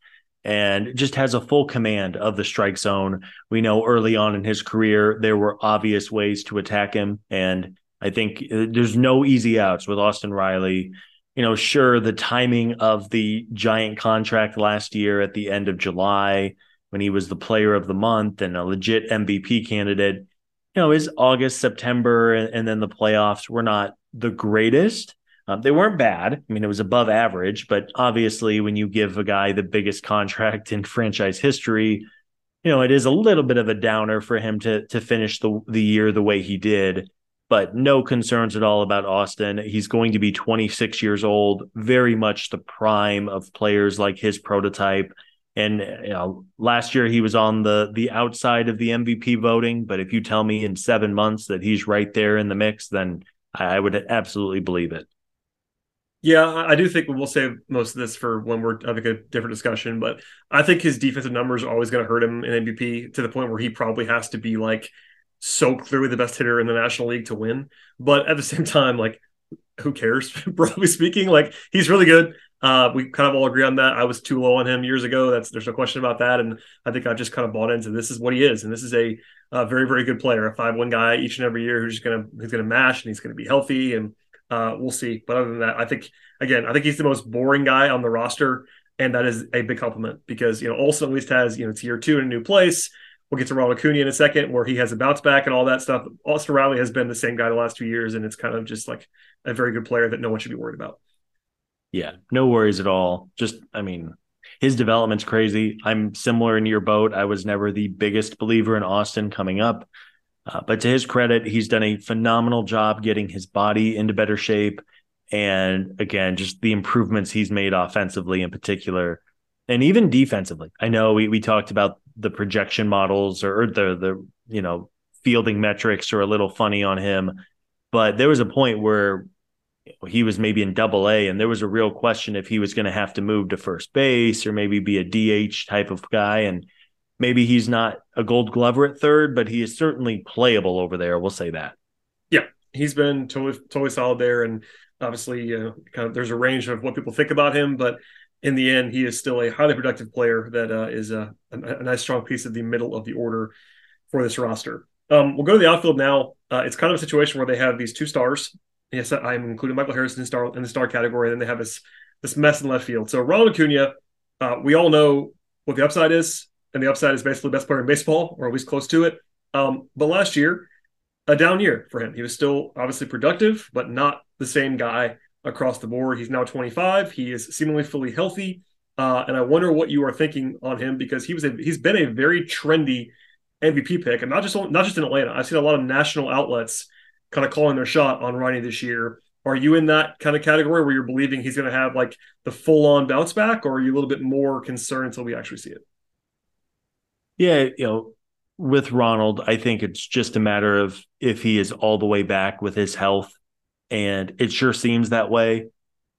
and just has a full command of the strike zone. We know early on in his career, there were obvious ways to attack him. And I think uh, there's no easy outs with Austin Riley. You know, sure, the timing of the giant contract last year at the end of July when he was the player of the month and a legit MVP candidate, you know, is August, September, and, then the playoffs were not the greatest. Um, they weren't bad. I mean, it was above average, but obviously, when you give a guy the biggest contract in franchise history, you know, it is a little bit of a downer for him to to finish the the year the way he did. But no concerns at all about Austin. He's going to be 26 years old, very much the prime of players like his prototype. And you know, last year he was on the the outside of the MVP voting. But if you tell me in seven months that he's right there in the mix, then I would absolutely believe it. Yeah, I do think we'll save most of this for when we're having a different discussion. But I think his defensive numbers are always going to hurt him in MVP to the point where he probably has to be like so clearly the best hitter in the National League to win. But at the same time, like who cares? Broadly speaking, like he's really good. Uh, we kind of all agree on that. I was too low on him years ago. That's there's no question about that. And I think I just kind of bought into this is what he is, and this is a, a very very good player, a five one guy each and every year who's gonna who's gonna mash and he's gonna be healthy and uh, we'll see. But other than that, I think again, I think he's the most boring guy on the roster, and that is a big compliment because you know Olson at least has you know it's year two in a new place. we'll get to Ronald Acuna in a second, where he has a bounce back and all that stuff. Austin Riley has been the same guy the last two years, and it's kind of just like a very good player that no one should be worried about. Yeah, no worries at all. Just, I mean, his development's crazy. I'm similar in your boat. I was never the biggest believer in Austin coming up. Uh, but to his credit, he's done a phenomenal job getting his body into better shape. And again, just the improvements he's made offensively in particular, and even defensively. I know we, we talked about the projection models or, or the the you know fielding metrics are a little funny on him, but there was a point where he was maybe in double A and there was a real question if he was going to have to move to first base or maybe be a DH type of guy. And maybe he's not a gold glover at third, but he is certainly playable over there. We'll say that. Yeah. He's been totally, totally solid there. And obviously, kind of there's a range of what people think about him, but in the end, he is still a highly productive player that uh, is a, a, a, nice, strong piece of the middle of the order for this roster. Um, we'll go to the outfield now. Uh, it's kind of a situation where they have these two stars Yes, I'm including Michael Harris in the star in the star category. And then they have this this mess in left field. So Ronald Acuna, uh, we all know what the upside is, and the upside is basically best player in baseball, or at least close to it. Um, but last year, a down year for him. He was still obviously productive, but not the same guy across the board. He's now 25. He is seemingly fully healthy, uh, and I wonder what you are thinking on him because he was a, he's been a very trendy MVP pick, and not just not just in Atlanta. I've seen a lot of national outlets kind of calling their shot on Ronnie this year. Are you in that kind of category where you're believing he's going to have like the full on bounce back, or are you a little bit more concerned until we actually see it? Yeah, you know, with Ronald, I think it's just a matter of if he is all the way back with his health, and it sure seems that way.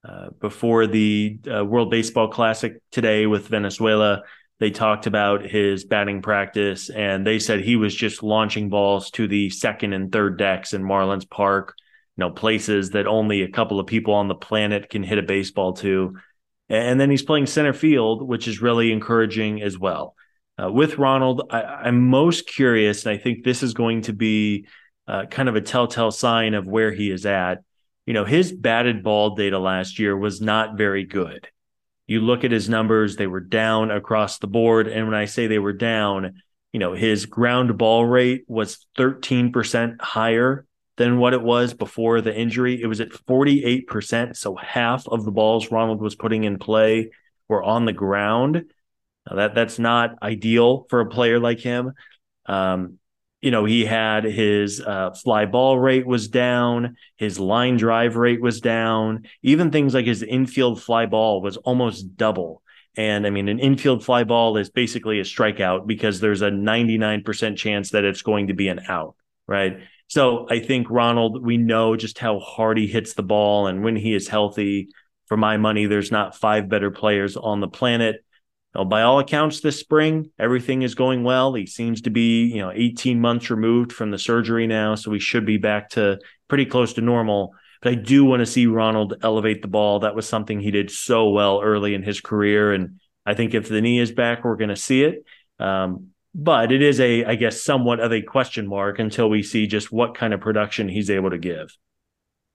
Uh, before the uh, World Baseball Classic today with Venezuela, they talked about his batting practice and they said he was just launching balls to the second and third decks in Marlins Park, you know, places that only a couple of people on the planet can hit a baseball to. And then he's playing center field, which is really encouraging as well. Uh, with Ronald, I, am most curious, and I think this is going to be uh, kind of a telltale sign of where he is at. You know, his batted ball data last year was not very good. You look at his numbers, they were down across the board. And when I say they were down, you know, his ground ball rate was 13% higher than what it was before the injury. It was at 48%. So half of the balls Ronald was putting in play were on the ground. Now that that's not ideal for a player like him. Um, you know, he had his uh, fly ball rate was down, his line drive rate was down, even things like his infield fly ball was almost double. And I mean, an infield fly ball is basically a strikeout because there's a 99% chance that it's going to be an out, right? So I think Ronald, we know just how hard he hits the ball. And when he is healthy, for my money, there's not five better players on the planet well, by all accounts, this spring, everything is going well. He seems to be, you know, 18 months removed from the surgery now, so we should be back to pretty close to normal. But I do want to see Ronald elevate the ball. That was something he did so well early in his career, and I think if the knee is back, we're going to see it. Um, but it is a, I guess, somewhat of a question mark until we see just what kind of production he's able to give.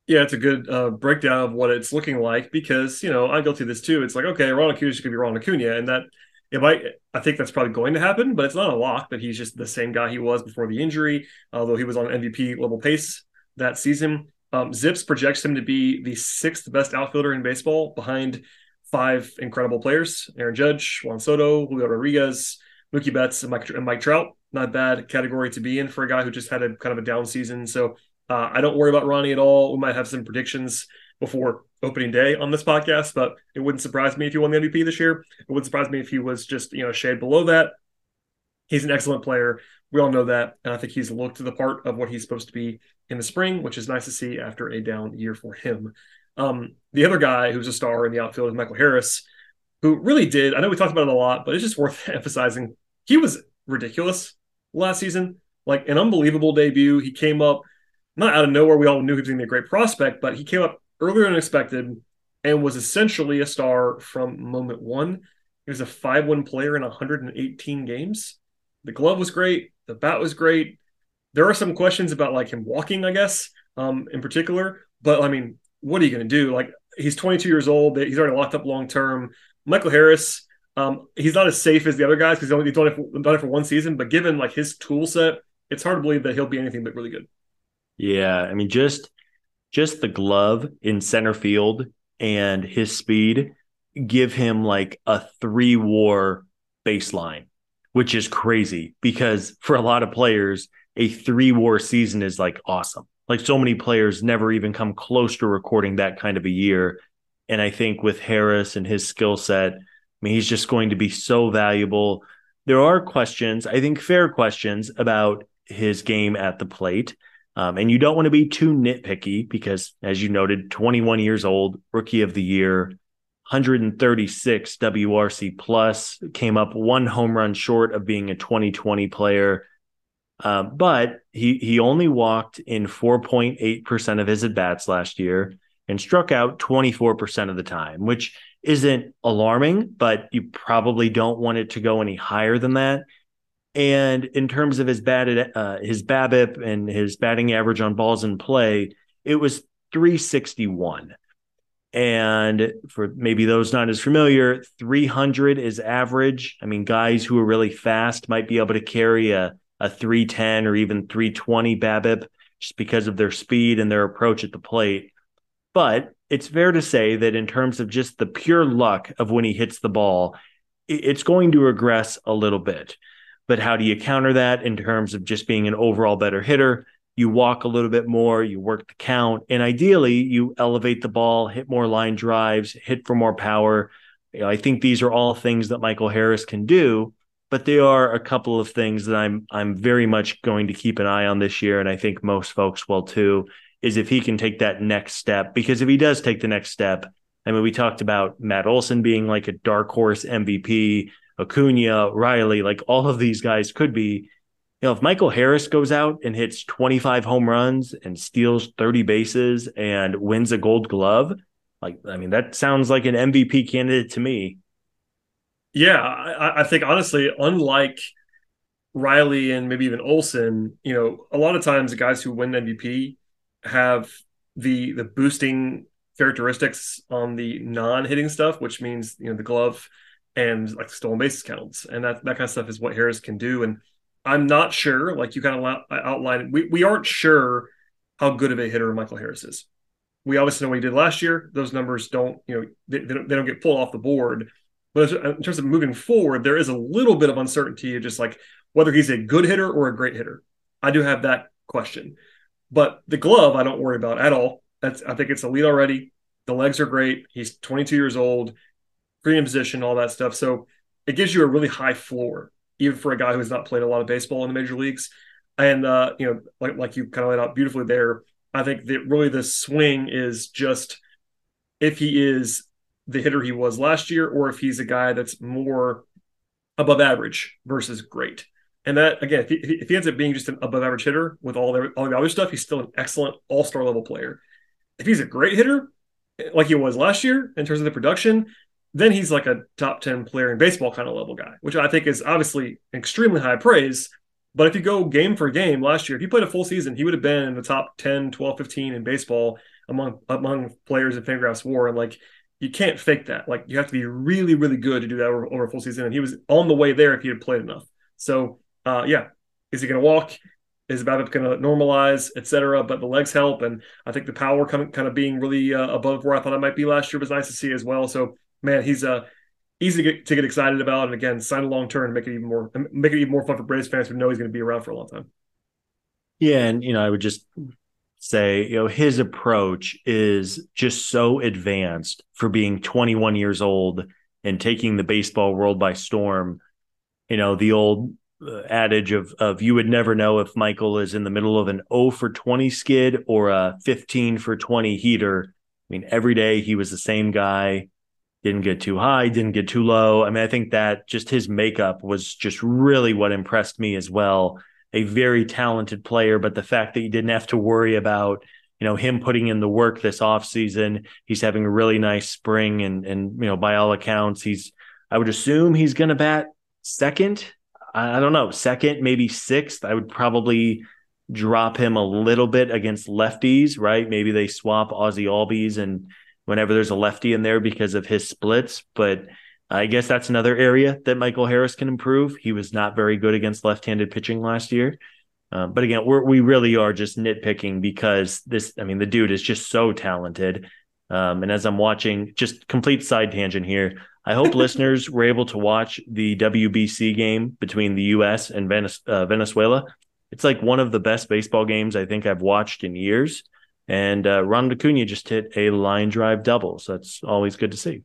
Yeah, it's a good uh, breakdown of what it's looking like because you know I go through this too. It's like okay, Ronald Acuna could be Ronald Acuna, and that it might. I think that's probably going to happen, but it's not a lock that he's just the same guy he was before the injury. Although he was on MVP level pace that season, um, ZiPS projects him to be the sixth best outfielder in baseball, behind five incredible players: Aaron Judge, Juan Soto, Julio Rodriguez, Mookie Betts, and Mike, and Mike Trout. Not bad category to be in for a guy who just had a kind of a down season. So uh, I don't worry about Ronnie at all. We might have some predictions before opening day on this podcast, but it wouldn't surprise me if he won the MVP this year. It wouldn't surprise me if he was just, you know, shade below that. He's an excellent player. We all know that. And I think he's looked to the part of what he's supposed to be in the spring, which is nice to see after a down year for him. Um, the other guy who's a star in the outfield is Michael Harris, who really did. I know we talked about it a lot, but it's just worth emphasizing. He was ridiculous last season, like an unbelievable debut. He came up not out of nowhere. We all knew he was going to be a great prospect, but he came up earlier than expected and was essentially a star from moment one. He was a 5 1 player in 118 games. The glove was great. The bat was great. There are some questions about like him walking, I guess, um, in particular. But I mean, what are you going to do? Like, he's 22 years old. He's already locked up long term. Michael Harris, Um, he's not as safe as the other guys because he's only done it, for, done it for one season. But given like his tool set, it's hard to believe that he'll be anything but really good. Yeah, I mean, just just the glove in center field and his speed give him like a three war baseline, which is crazy because for a lot of players, a three war season is like awesome. Like so many players never even come close to recording that kind of a year. And I think with Harris and his skill set, I mean, he's just going to be so valuable. There are questions, I think fair questions about his game at the plate. Um, and you don't want to be too nitpicky because, as you noted, 21 years old, rookie of the year, 136 WRC plus, came up one home run short of being a 2020 player. Uh, but he he only walked in 4.8% of his at bats last year and struck out 24% of the time, which isn't alarming, but you probably don't want it to go any higher than that. And in terms of his batted uh, his BABIP and his batting average on balls in play, it was 361. And for maybe those not as familiar, 300 is average. I mean, guys who are really fast might be able to carry a, a 310 or even 320 BABIP just because of their speed and their approach at the plate. But it's fair to say that in terms of just the pure luck of when he hits the ball, it's going to regress a little bit. But how do you counter that in terms of just being an overall better hitter? You walk a little bit more, you work the count, and ideally you elevate the ball, hit more line drives, hit for more power. You know, I think these are all things that Michael Harris can do, but they are a couple of things that I'm I'm very much going to keep an eye on this year, and I think most folks will too. Is if he can take that next step, because if he does take the next step, I mean, we talked about Matt Olson being like a dark horse MVP. Acuna, Riley, like all of these guys could be. You know, if Michael Harris goes out and hits 25 home runs and steals 30 bases and wins a gold glove, like, I mean, that sounds like an MVP candidate to me. Yeah, I, I think honestly, unlike Riley and maybe even Olson, you know, a lot of times the guys who win MVP have the the boosting characteristics on the non-hitting stuff, which means you know the glove and like stolen bases counts and that that kind of stuff is what Harris can do. And I'm not sure, like you kind of outlined, we we aren't sure how good of a hitter Michael Harris is. We obviously know what he did last year. Those numbers don't, you know, they, they, don't, they don't get pulled off the board. But in terms of moving forward, there is a little bit of uncertainty just like whether he's a good hitter or a great hitter. I do have that question. But the glove, I don't worry about at all. That's I think it's a lead already. The legs are great. He's 22 years old premium position, all that stuff. So it gives you a really high floor, even for a guy who's not played a lot of baseball in the major leagues. And uh, you know, like like you kind of laid out beautifully there, I think that really the swing is just if he is the hitter he was last year, or if he's a guy that's more above average versus great. And that again, if he, if he ends up being just an above average hitter with all the all the other stuff, he's still an excellent all star level player. If he's a great hitter, like he was last year in terms of the production, then he's like a top 10 player in baseball kind of level guy, which I think is obviously extremely high praise. But if you go game for game last year, if he played a full season, he would have been in the top 10, 12, 15 in baseball among among players in Fangraphs WAR. And like you can't fake that. Like you have to be really, really good to do that over, over a full season. And he was on the way there if he had played enough. So uh, yeah, is he going to walk? Is BABIP going to normalize, etc.? But the legs help, and I think the power coming kind of being really uh, above where I thought it might be last year was nice to see as well. So man, he's uh easy to get, to get excited about. And again, sign a long term and make it even more make it even more fun for Braves fans who know he's going to be around for a long time. Yeah, and you know, I would just say, you know, his approach is just so advanced for being 21 years old and taking the baseball world by storm. You know, the old uh, adage of of you would never know if Michael is in the middle of an 0 for 20 skid or a 15 for 20 heater. I mean, every day he was the same guy didn't get too high, didn't get too low. I mean, I think that just his makeup was just really what impressed me as well. A very talented player, but the fact that you didn't have to worry about, you know, him putting in the work this offseason, he's having a really nice spring and and you know, by all accounts, he's I would assume he's gonna bat second. I, I don't know, second, maybe sixth. I would probably drop him a little bit against lefties, right? Maybe they swap Ozzie Albies and whenever there's a lefty in there because of his splits. But I guess that's another area that Michael Harris can improve. He was not very good against left-handed pitching last year. Uh, but again, we're, we really are just nitpicking because this, I mean, the dude is just so talented. Um, and as I'm watching, just complete side tangent here, I hope listeners were able to watch the WBC game between the U.S. and uh, Venezuela. It's like one of the best baseball games I think I've watched in years. And uh, Ronald Acuna just hit a line drive double. So that's always good to see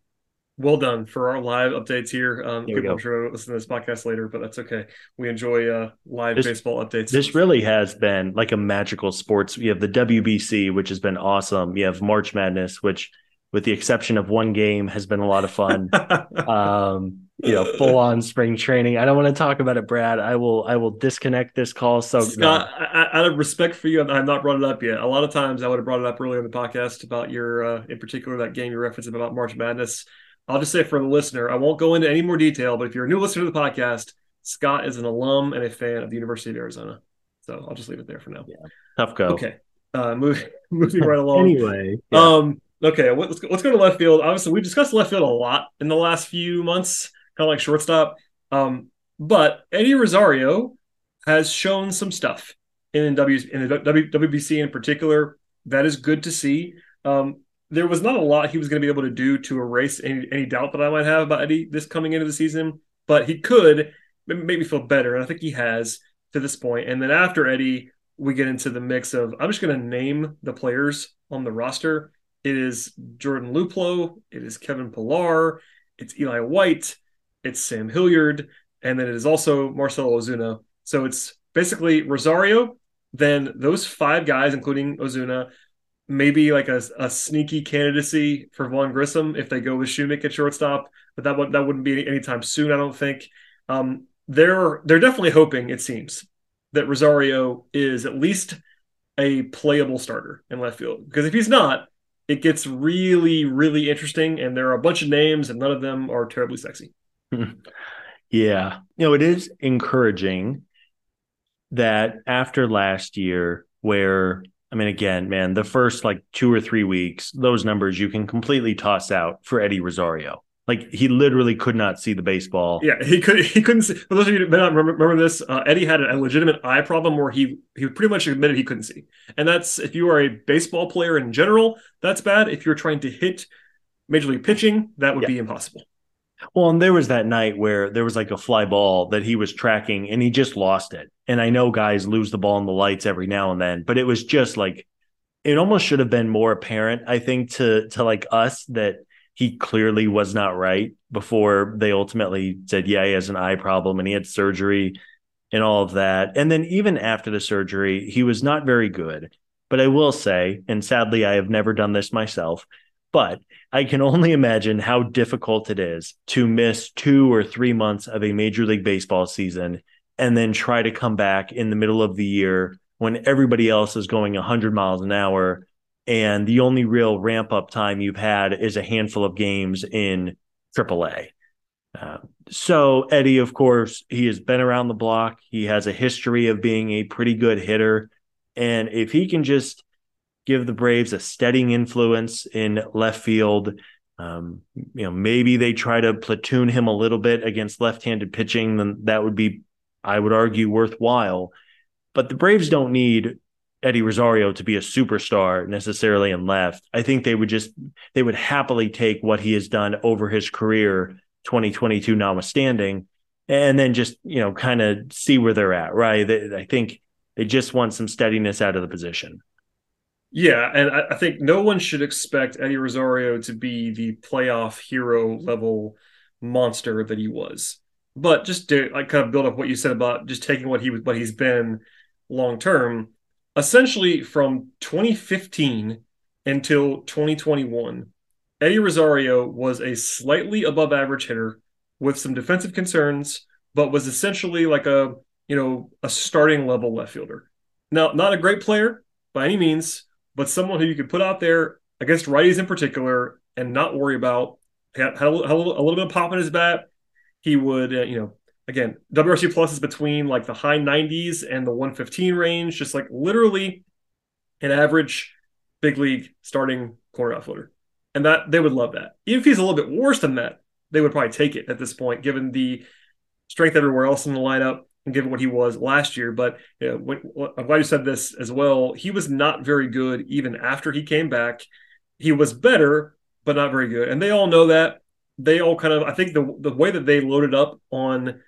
well done for our live updates here. Um, here people, I'm sure listen to this podcast later, but that's okay. We enjoy uh, live this, baseball updates. This really has been like a magical sports. You have the WBC, which has been awesome. You have March Madness, which, with the exception of one game, has been a lot of fun. um, you know, full on spring training. I don't want to talk about it, Brad. I will. I will disconnect this call. So, Scott, no. I, out of respect for you, I've not brought it up yet. A lot of times, I would have brought it up earlier in the podcast about your, uh, in particular, that game you referenced about March Madness. I'll just say for the listener, I won't go into any more detail, but if you're a new listener to the podcast, Scott is an alum and a fan of the University of Arizona. So I'll just leave it there for now. Yeah. Tough go. Okay. Uh, moving, moving right along. anyway. Yeah. Um, okay. Let's go, let's go to left field. Obviously, we've discussed left field a lot in the last few months, kind of like shortstop. Um, but Eddie Rosario has shown some stuff in W in the w, WBC in particular. That is good to see. Um, there was not a lot he was going to be able to do to erase any, any doubt that I might have about Eddie this coming into the season, but he could make me feel better. And I think he has to this point. And then after Eddie, we get into the mix of I'm just going to name the players on the roster. It is Jordan Luplow, it is Kevin Pillar, it's Eli White, it's Sam Hilliard, and then it is also Marcell Ozuna. So it's basically Rosario, then those five guys, including Ozuna, maybe like a, a sneaky candidacy for Vaughn Grissom if they go with Shewmake at shortstop, but that would that wouldn't be anytime soon. I don't think. Um, they're they're definitely hoping it seems that Rosario is at least a playable starter in left field because if he's not, it gets really really interesting, and there are a bunch of names, and none of them are terribly sexy. yeah, you know it is encouraging that after last year where I mean, again, man, the first like two or three weeks, those numbers you can completely toss out for Eddie Rosario. Like he literally could not see the baseball. Yeah, he could. He couldn't see. For those of you who may not remember, remember this, uh, Eddie had a legitimate eye problem where he he pretty much admitted he couldn't see, and that's if you are a baseball player in general, that's bad. If you're trying to hit major league pitching, that would yeah. be impossible. Well, and there was that night where there was like a fly ball that he was tracking and he just lost it. And I know guys lose the ball in the lights every now and then, but it was just like it almost should have been more apparent, I think, to to like us that he clearly was not right before they ultimately said, yeah, he has an eye problem and he had surgery and all of that. And then even after the surgery, he was not very good. But I will say, and sadly, I have never done this myself, but I can only imagine how difficult it is to miss two or three months of a Major League Baseball season and then try to come back in the middle of the year when everybody else is going 100 miles an hour. And the only real ramp up time you've had is a handful of games in AAA. Uh, so, Eddie, of course, he has been around the block. He has a history of being a pretty good hitter. And if he can just give the Braves a steadying influence in left field. Um, you know, maybe they try to platoon him a little bit against left-handed pitching, then that would be, I would argue, worthwhile. But the Braves don't need Eddie Rosario to be a superstar necessarily in left. I think they would just they would happily take what he has done over his career, 2022 notwithstanding, and then just you know kind of see where they're at. Right? They, I think they just want some steadiness out of the position. Yeah, and I, I, think no one should expect Eddie Rosario to be the playoff hero level monster that he was. But just to like kind of build up what you said about just taking what he was what he's been long term, essentially from 2015 until 2021, Eddie Rosario was a slightly above average hitter with some defensive concerns, but was essentially like a you know a starting level left fielder. Now, not a great player by any means, but someone who you could put out there against righties in particular and not worry about. Had, had, a, had a, little, a, little, bit of pop in his bat. He would, uh, you know, again, WRC plus is between like the high 90s and the 115 range, just like literally an average big league starting corner outfielder. And that they would love that. Even if he's a little bit worse than that, they would probably take it at this point, given the strength everywhere else in the lineup given what he was last year. But you know, I'm glad you said this as well. He was not very good even after he came back. He was better, but not very good. And they all know that. They all kind of, I think the the way that they loaded up on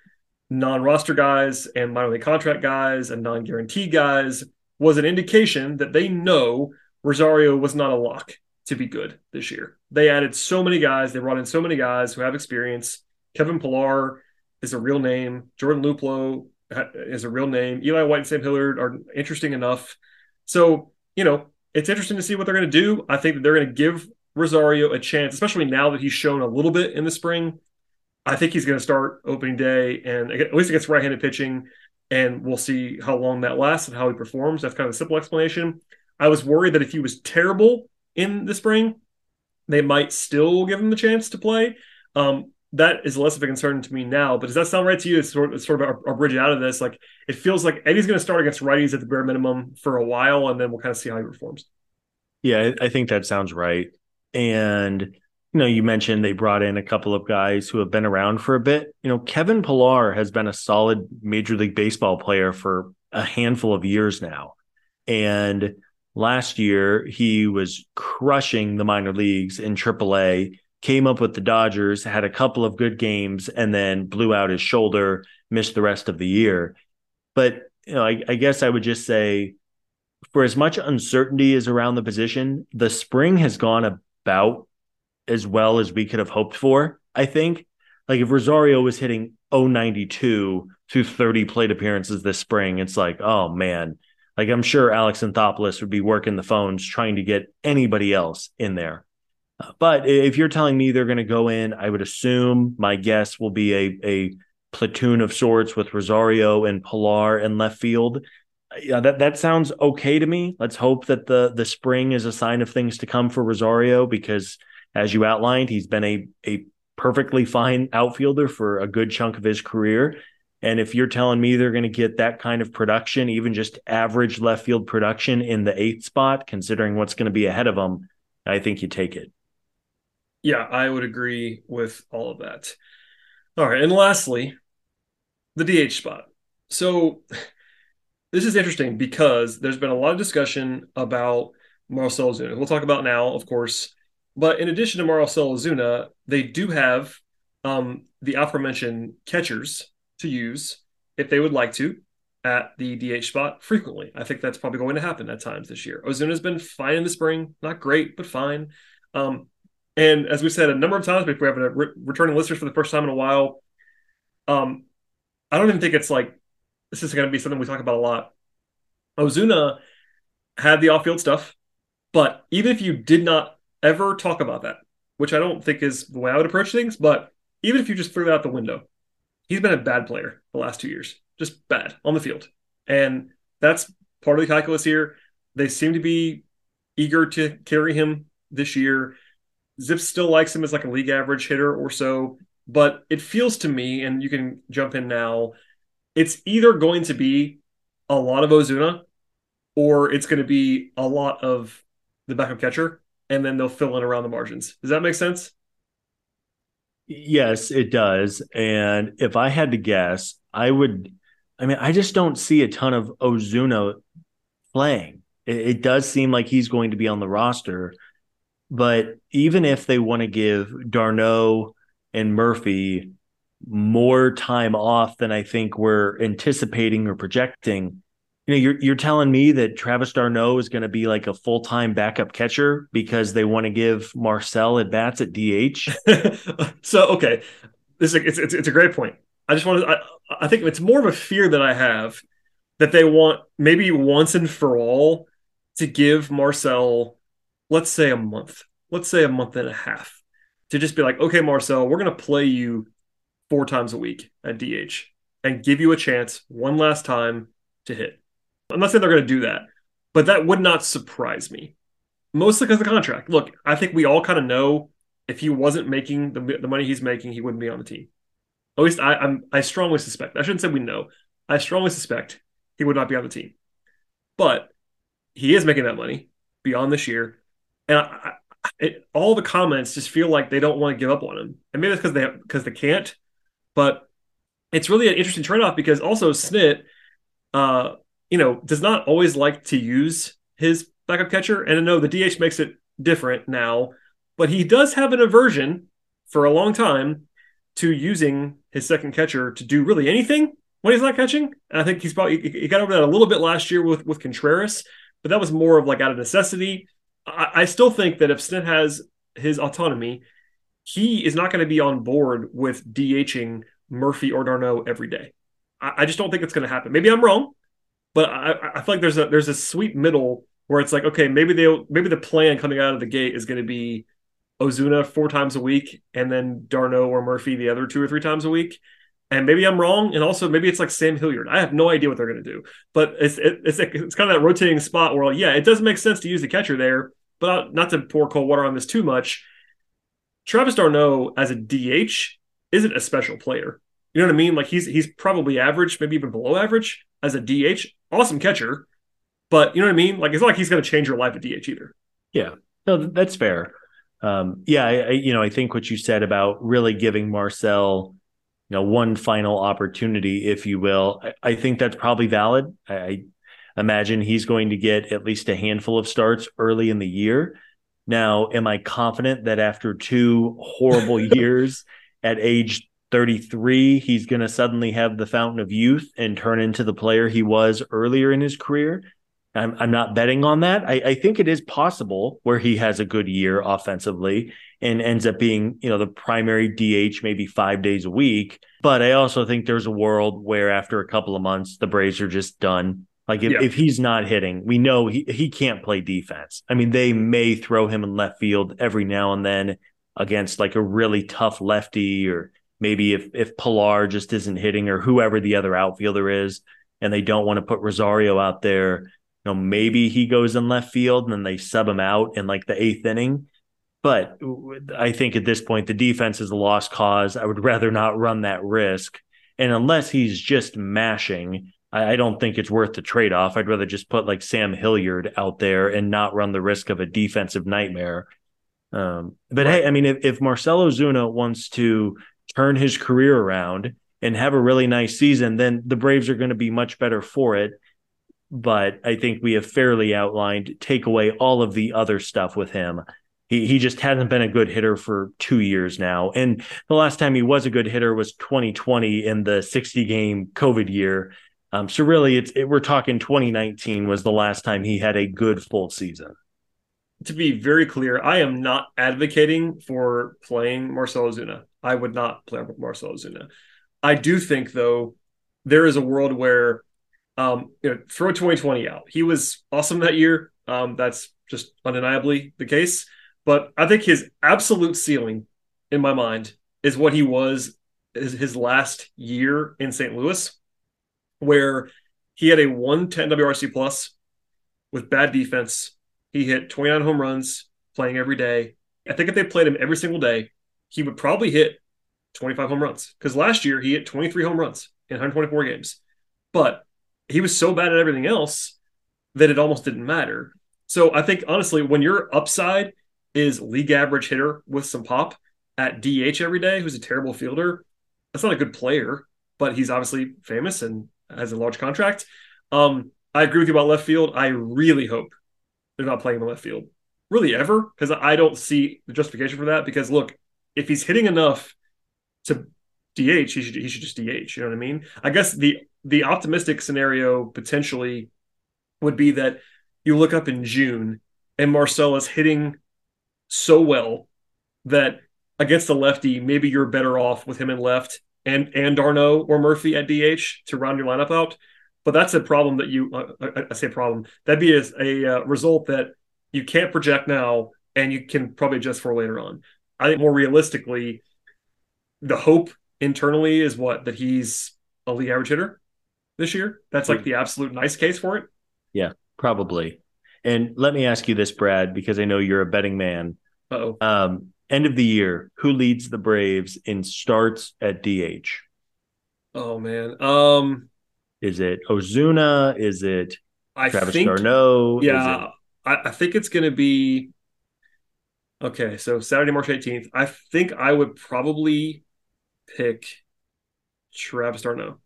non-roster guys and minor league contract guys and non-guaranteed guys was an indication that they know Rosario was not a lock to be good this year. They added so many guys, they brought in so many guys who have experience. Kevin Pillar is a real name. Jordan Luplow is a real name. Eli White and Sam Hilliard are interesting enough. So, you know, it's interesting to see what they're going to do. I think that they're going to give Rosario a chance, especially now that he's shown a little bit in the spring. I think he's going to start opening day and at least against right handed pitching. And we'll see how long that lasts and how he performs. That's kind of a simple explanation. I was worried that if he was terrible in the spring, they might still give him the chance to play. Um, that is less of a concern to me now. But does that sound right to you? It's sort of, sort of our, our bridge out of this. Like it feels like Eddie's going to start against righties at the bare minimum for a while, and then we'll kind of see how he performs. Yeah, I think that sounds right. And you know, you mentioned they brought in a couple of guys who have been around for a bit. You know, Kevin Pillar has been a solid Major League Baseball player for a handful of years now, and last year he was crushing the minor leagues in AAA came up with the Dodgers, had a couple of good games, and then blew out his shoulder, missed the rest of the year. But you know, I, I guess I would just say, for as much uncertainty as around the position, the spring has gone about as well as we could have hoped for. I think, like if Rosario was hitting 092 through 30 plate appearances this spring, it's like, oh man, like I'm sure Alex Anthopoulos would be working the phones trying to get anybody else in there. But if you're telling me they're going to go in, I would assume my guess will be a a platoon of sorts with Rosario and Pillar in left field. Yeah, that that sounds okay to me. Let's hope that the the spring is a sign of things to come for Rosario because, as you outlined, he's been a a perfectly fine outfielder for a good chunk of his career. And if you're telling me they're going to get that kind of production, even just average left field production in the eighth spot, considering what's going to be ahead of them, I think you take it. Yeah, I would agree with all of that. All right, and lastly, the DH spot. So this is interesting because there's been a lot of discussion about Marcell Ozuna. We'll talk about now, of course. But in addition to Marcell Ozuna, they do have um, the aforementioned catchers to use if they would like to at the DH spot frequently. I think that's probably going to happen at times this year. Ozuna's been fine in the spring, not great, but fine. Um, and as we said a number of times, have a re- returning listeners for the first time in a while, um, I don't even think it's like this is going to be something we talk about a lot. Ozuna had the off-field stuff, but even if you did not ever talk about that, which I don't think is the way I would approach things, but even if you just threw that out the window, he's been a bad player the last two years, just bad on the field, and that's part of the calculus here. They seem to be eager to carry him this year. Zip still likes him as like a league average hitter or so, but it feels to me, and you can jump in now, it's either going to be a lot of Ozuna or it's going to be a lot of the backup catcher, and then they'll fill in around the margins. Does that make sense? Yes, it does. And if I had to guess, I would. I mean, I just don't see a ton of Ozuna playing. It, it does seem like he's going to be on the roster, but even if they want to give d'Arnaud and Murphy more time off than I think we're anticipating or projecting, you know, you're you're telling me that Travis d'Arnaud is going to be like a full time backup catcher because they want to give Marcell at bats at DH. so okay, this is it's, it's it's a great point. I just want to. I, I think it's more of a fear that I have that they want maybe once and for all to give Marcell let's say a month, let's say a month and a half, to just be like, okay, Marcell, we're going to play you four times a week at DH and give you a chance one last time to hit. I'm not saying they're going to do that, but that would not surprise me. Mostly because of the contract. Look, I think we all kind of know if he wasn't making the, the money he's making, he wouldn't be on the team. At least I, I'm, I strongly suspect. I shouldn't say we know. I strongly suspect he would not be on the team. But he is making that money beyond this year and I, it, all the comments just feel like they don't want to give up on him, and maybe that's because they because they can't. But it's really an interesting trade off because also Snit, uh, you know, does not always like to use his backup catcher, and I know the DH makes it different now, but he does have an aversion for a long time to using his second catcher to do really anything when he's not catching. And I think he's probably he got over that a little bit last year with with Contreras, but that was more of like out of necessity. I, I still think that if Snit has his autonomy, he is not going to be on board with DHing Murphy or d'Arnaud every day. I, I just don't think it's going to happen. Maybe I'm wrong, but I, I feel like there's a there's a sweet middle where it's like, okay, maybe they maybe the plan coming out of the gate is going to be Ozuna four times a week, and then d'Arnaud or Murphy the other two or three times a week. And maybe I'm wrong, and also maybe it's like Sam Hilliard. I have no idea what they're going to do, but it's it, it's it's kind of that rotating spot where yeah, it does make sense to use the catcher there, but not to pour cold water on this too much. Travis d'Arnaud as a DH isn't a special player. You know what I mean? Like he's he's probably average, maybe even below average as a DH. Awesome catcher, but you know what I mean? Like it's not like he's going to change your life at DH either. Yeah, no, that's fair. Um, yeah, I, I, you know, I think what you said about really giving Marcell, you know, one final opportunity, if you will, I, I think that's probably valid. I, I imagine he's going to get at least a handful of starts early in the year. Now, am I confident that after two horrible years at age 33, he's going to suddenly have the fountain of youth and turn into the player he was earlier in his career? I'm, I'm not betting on that. I, I think it is possible where he has a good year offensively and ends up being, you know, the primary DH maybe five days a week. But I also think there's a world where after a couple of months, the Braves are just done. Like if, yeah. if he's not hitting, we know he, he can't play defense. I mean, they may throw him in left field every now and then against like a really tough lefty, or maybe if if Pillar just isn't hitting or whoever the other outfielder is, and they don't want to put Rosario out there know, maybe he goes in left field and then they sub him out in like the eighth inning. But I think at this point, the defense is a lost cause. I would rather not run that risk. And unless he's just mashing, I, don't think it's worth the trade off. I'd rather just put like Sam Hilliard out there and not run the risk of a defensive nightmare. Um, but hey, I mean, if, if Marcell Ozuna wants to turn his career around and have a really nice season, then the Braves are going to be much better for it but I think we have fairly outlined take away all of the other stuff with him. He he just hasn't been a good hitter for two years now, and the last time he was a good hitter was 2020 in the 60 game COVID year. Um, so really, it's it, we're talking 2019 was the last time he had a good full season. To be very clear, I am not advocating for playing Marcell Ozuna. I would not play Marcell Ozuna. I do think though there is a world where um, you know, throw 2020 out. He was awesome that year. Um, that's just undeniably the case. But I think his absolute ceiling, in my mind, is what he was his, his last year in St. Louis, where he had a 110 WRC plus with bad defense. He hit 29 home runs playing every day. I think if they played him every single day, he would probably hit 25 home runs because last year he hit 23 home runs in 124 games. But he was so bad at everything else that it almost didn't matter. So I think honestly, when your upside is league average hitter with some pop at DH every day, who's a terrible fielder, that's not a good player, but he's obviously famous and has a large contract. Um, I agree with you about left field. I really hope they're not playing in the left field, really ever, because I don't see the justification for that. Because look, if he's hitting enough to DH, he should he should just DH. You know what I mean? I guess the the optimistic scenario potentially would be that you look up in June and Marcell is hitting so well that against the lefty, maybe you're better off with him in left and and d'Arnaud or Murphy at DH to round your lineup out. But that's a problem that you uh, I, I say problem. That'd be a, a uh, result that you can't project now and you can probably adjust for later on. I think more realistically, the hope internally is what that he's a league average hitter this year. That's like the absolute nice case for it. Yeah, probably. And let me ask you this, Brad, because I know you're a betting man. Oh. Um, end of the year, who leads the Braves in starts at DH? Oh man. Um is it Ozuna? Is it I Travis think, d'Arnaud? Yeah, it... I, I think it's gonna be Okay, so Saturday, March 18th. I think I would probably pick Travis d'Arnaud,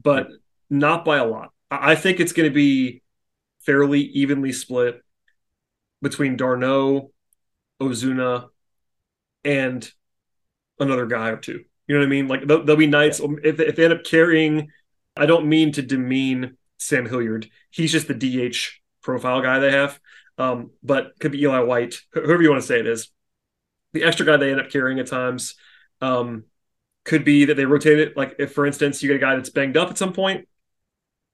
but not by a lot. I think it's going to be fairly evenly split between d'Arnaud, Ozuna, and another guy or two. You know what I mean? Like there'll, there'll be nights yeah. if, if they end up carrying. I don't mean to demean Sam Hilliard. He's just the DH profile guy they have. Um, but could be Eli White, whoever you want to say it is. The extra guy they end up carrying at times um, could be that they rotate it. Like if, for instance, you get a guy that's banged up at some point.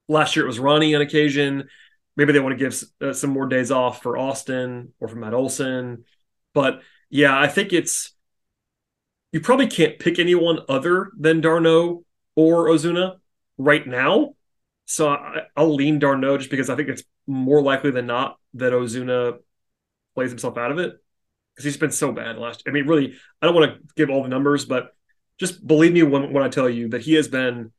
Last year it was Ronnie on occasion. Maybe they want to give uh, some more days off for Austin or for Matt Olson. But yeah, I think it's you probably can't pick anyone other than d'Arnaud or Ozuna right now. So I, will lean d'Arnaud just because I think it's more likely than not that Ozuna plays himself out of it because he's been so bad last. I mean, really, I don't want to give all the numbers, but just believe me when, when I tell you that he has been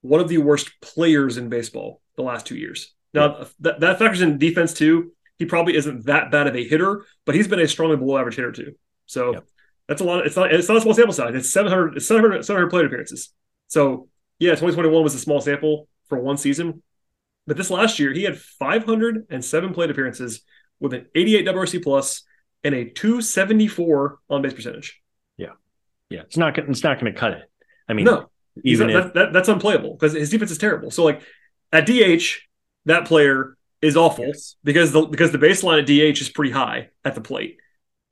one of the worst players in baseball the last two years. Now that, that factors in defense too. He probably isn't that bad of a hitter, but he's been a strongly below average hitter too. So yeah. that's a lot. Of, it's not. It's not a small sample size. It's 700. It's 700, 700 plate appearances. So yeah, 2021 was a small sample for one season, but this last year, he had 507 plate appearances with an 88 WRC plus and a 274 on base percentage. Yeah, it's not it's not going to cut it. I mean, no, even not, if... that, that, that's unplayable because his defense is terrible. So like at DH, that player is awful yes. because the because the baseline at DH is pretty high at the plate.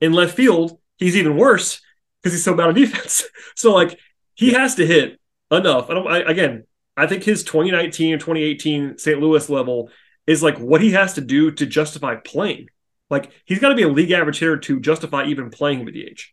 In left field, he's even worse because he's so bad on defense. so like he has to hit enough. I don't. I, again, I think his 2019 and 2018 St. Louis level is like what he has to do to justify playing. Like he's got to be a league average hitter to justify even playing him at DH.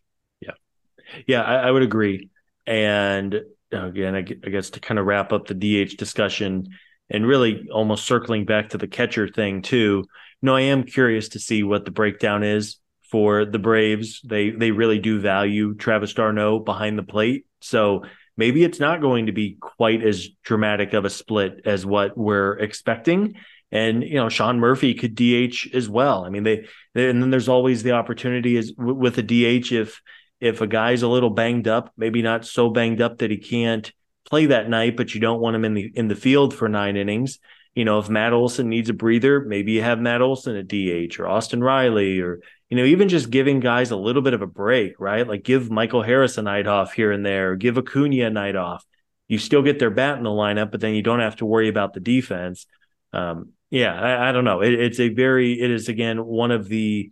Yeah, I, I would agree. And again, I guess to kind of wrap up the DH discussion and really almost circling back to the catcher thing too. Know, I am curious to see what the breakdown is for the Braves. They they really do value Travis d'Arnaud behind the plate, so maybe it's not going to be quite as dramatic of a split as what we're expecting. And you know, Sean Murphy could DH as well. I mean, they, they and then there's always the opportunity is w- with a DH if if a guy's a little banged up, maybe not so banged up that he can't play that night, but you don't want him in the in the field for nine innings. You know, if Matt Olson needs a breather, maybe you have Matt Olson at DH or Austin Riley or you know, even just giving guys a little bit of a break, right? Like give Michael Harris a night off here and there, give Acuna a night off. You still get their bat in the lineup, but then you don't have to worry about the defense. Um, yeah, I, I, don't know. It, it's a very, it is again one of the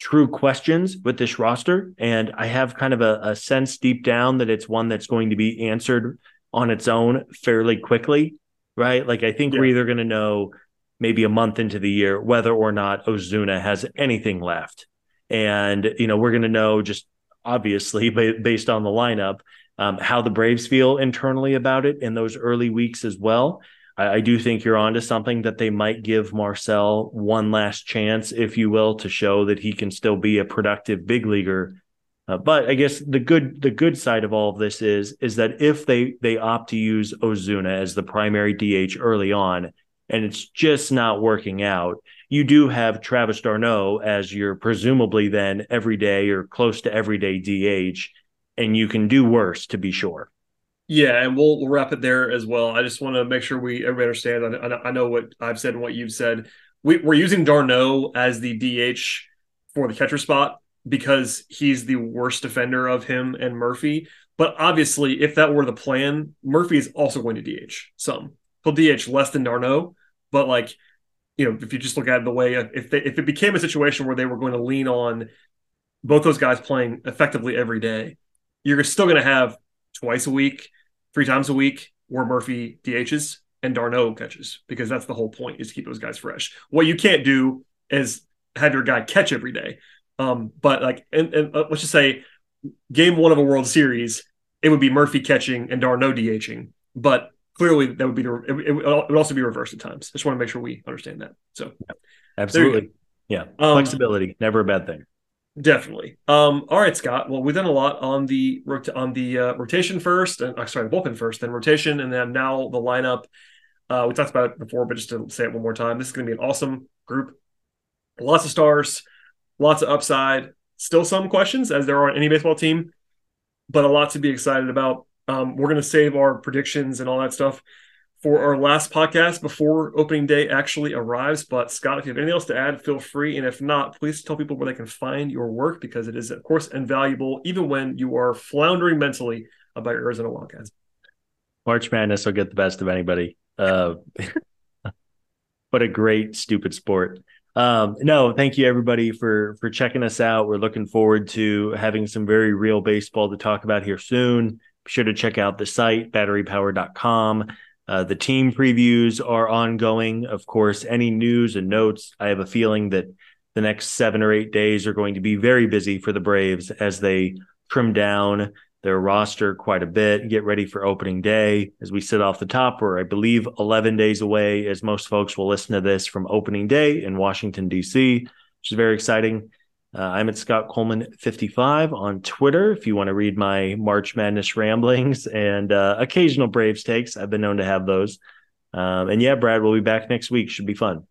true questions with this roster, and I have kind of a, a sense deep down that it's one that's going to be answered on its own fairly quickly, right? Like I think yeah. we're either going to know maybe a month into the year whether or not Ozuna has anything left and you know we're going to know just obviously based on the lineup um, how the Braves feel internally about it in those early weeks as well. I, I do think you're onto something that they might give Marcell one last chance, if you will, to show that he can still be a productive big leaguer. Uh, but I guess the good the good side of all of this is is that if they they opt to use Ozuna as the primary DH early on, and it's just not working out, you do have Travis d'Arnaud as your presumably then everyday or close to everyday DH, and you can do worse to be sure. Yeah, and we'll, we'll wrap it there as well. I just want to make sure we everybody understands. I, I know what I've said and what you've said. We, we're using d'Arnaud as the DH for the catcher spot because he's the worst defender of him and Murphy. But obviously, if that were the plan, Murphy is also going to DH some. He'll DH less than d'Arnaud, but like you know, if you just look at the way if they, if it became a situation where they were going to lean on both those guys playing effectively every day, you're still going to have twice a week, three times a week where Murphy DHs and d'Arnaud catches because that's the whole point is to keep those guys fresh. What you can't do is have your guy catch every day. Um, but like, and, and uh, let's just say game one of a World Series, it would be Murphy catching and d'Arnaud DHing. But clearly that would be the it, it, would also be reversed at times. I just want to make sure we understand that. So, yeah, absolutely, yeah, um, flexibility, never a bad thing. Definitely. Um, all right, Scott. Well, we've done a lot on the on the uh, rotation first, and uh, sorry, the bullpen first, then rotation, and then now the lineup. Uh, we talked about it before, but just to say it one more time, this is going to be an awesome group. Lots of stars, lots of upside, Still some questions, as there are on any baseball team, but a lot to be excited about. Um, we're going to save our predictions and all that stuff for our last podcast before opening day actually arrives. But Scott, if you have anything else to add, feel free. And if not, please tell people where they can find your work because it is, of course, invaluable, even when you are floundering mentally about your Arizona Wildcats. March Madness will get the best of anybody. Uh, what a great, stupid sport. Um, no, thank you everybody for for checking us out. We're looking forward to having some very real baseball to talk about here soon. Be sure to check out the site batterypower.com. Uh, the team previews are ongoing. Of course, any news and notes, I have a feeling that the next seven or eight days are going to be very busy for the Braves as they trim down their roster quite a bit, get ready for opening day. As we sit off the top, we're, I believe, 11 days away, as most folks will listen to this from opening day in Washington, D.C., which is very exciting. Uh, I'm at Scott Coleman 55 on Twitter. If you want to read my March Madness ramblings and uh, occasional Braves takes, I've been known to have those. Um, and yeah, Brad, we'll be back next week. Should be fun.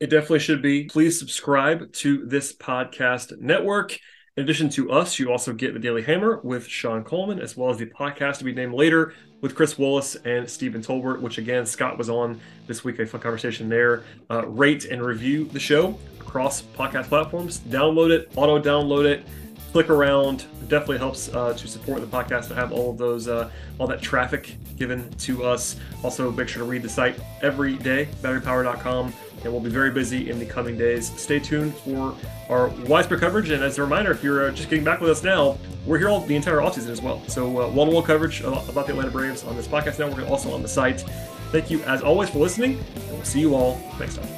It definitely should be. Please subscribe to this podcast network. In addition to us, you also get the Daily Hammer with Sean Coleman, as well as the podcast to be named later with Chris Willis and Stephen Tolbert, which again, Scott was on this week. A fun conversation there. Uh, rate and review the show across podcast platforms. Download it, auto download it, click around. It definitely helps uh, to support the podcast to have all of those, uh, all that traffic given to us. Also, make sure to read the site every day, batterypower.com and we'll be very busy in the coming days. Stay tuned for our widespread coverage. And as a reminder, if you're uh, just getting back with us now, we're here all the entire offseason as well. So uh, one on one coverage uh, about the Atlanta Braves on this podcast network and also on the site. Thank you, as always, for listening, and we'll see you all next time.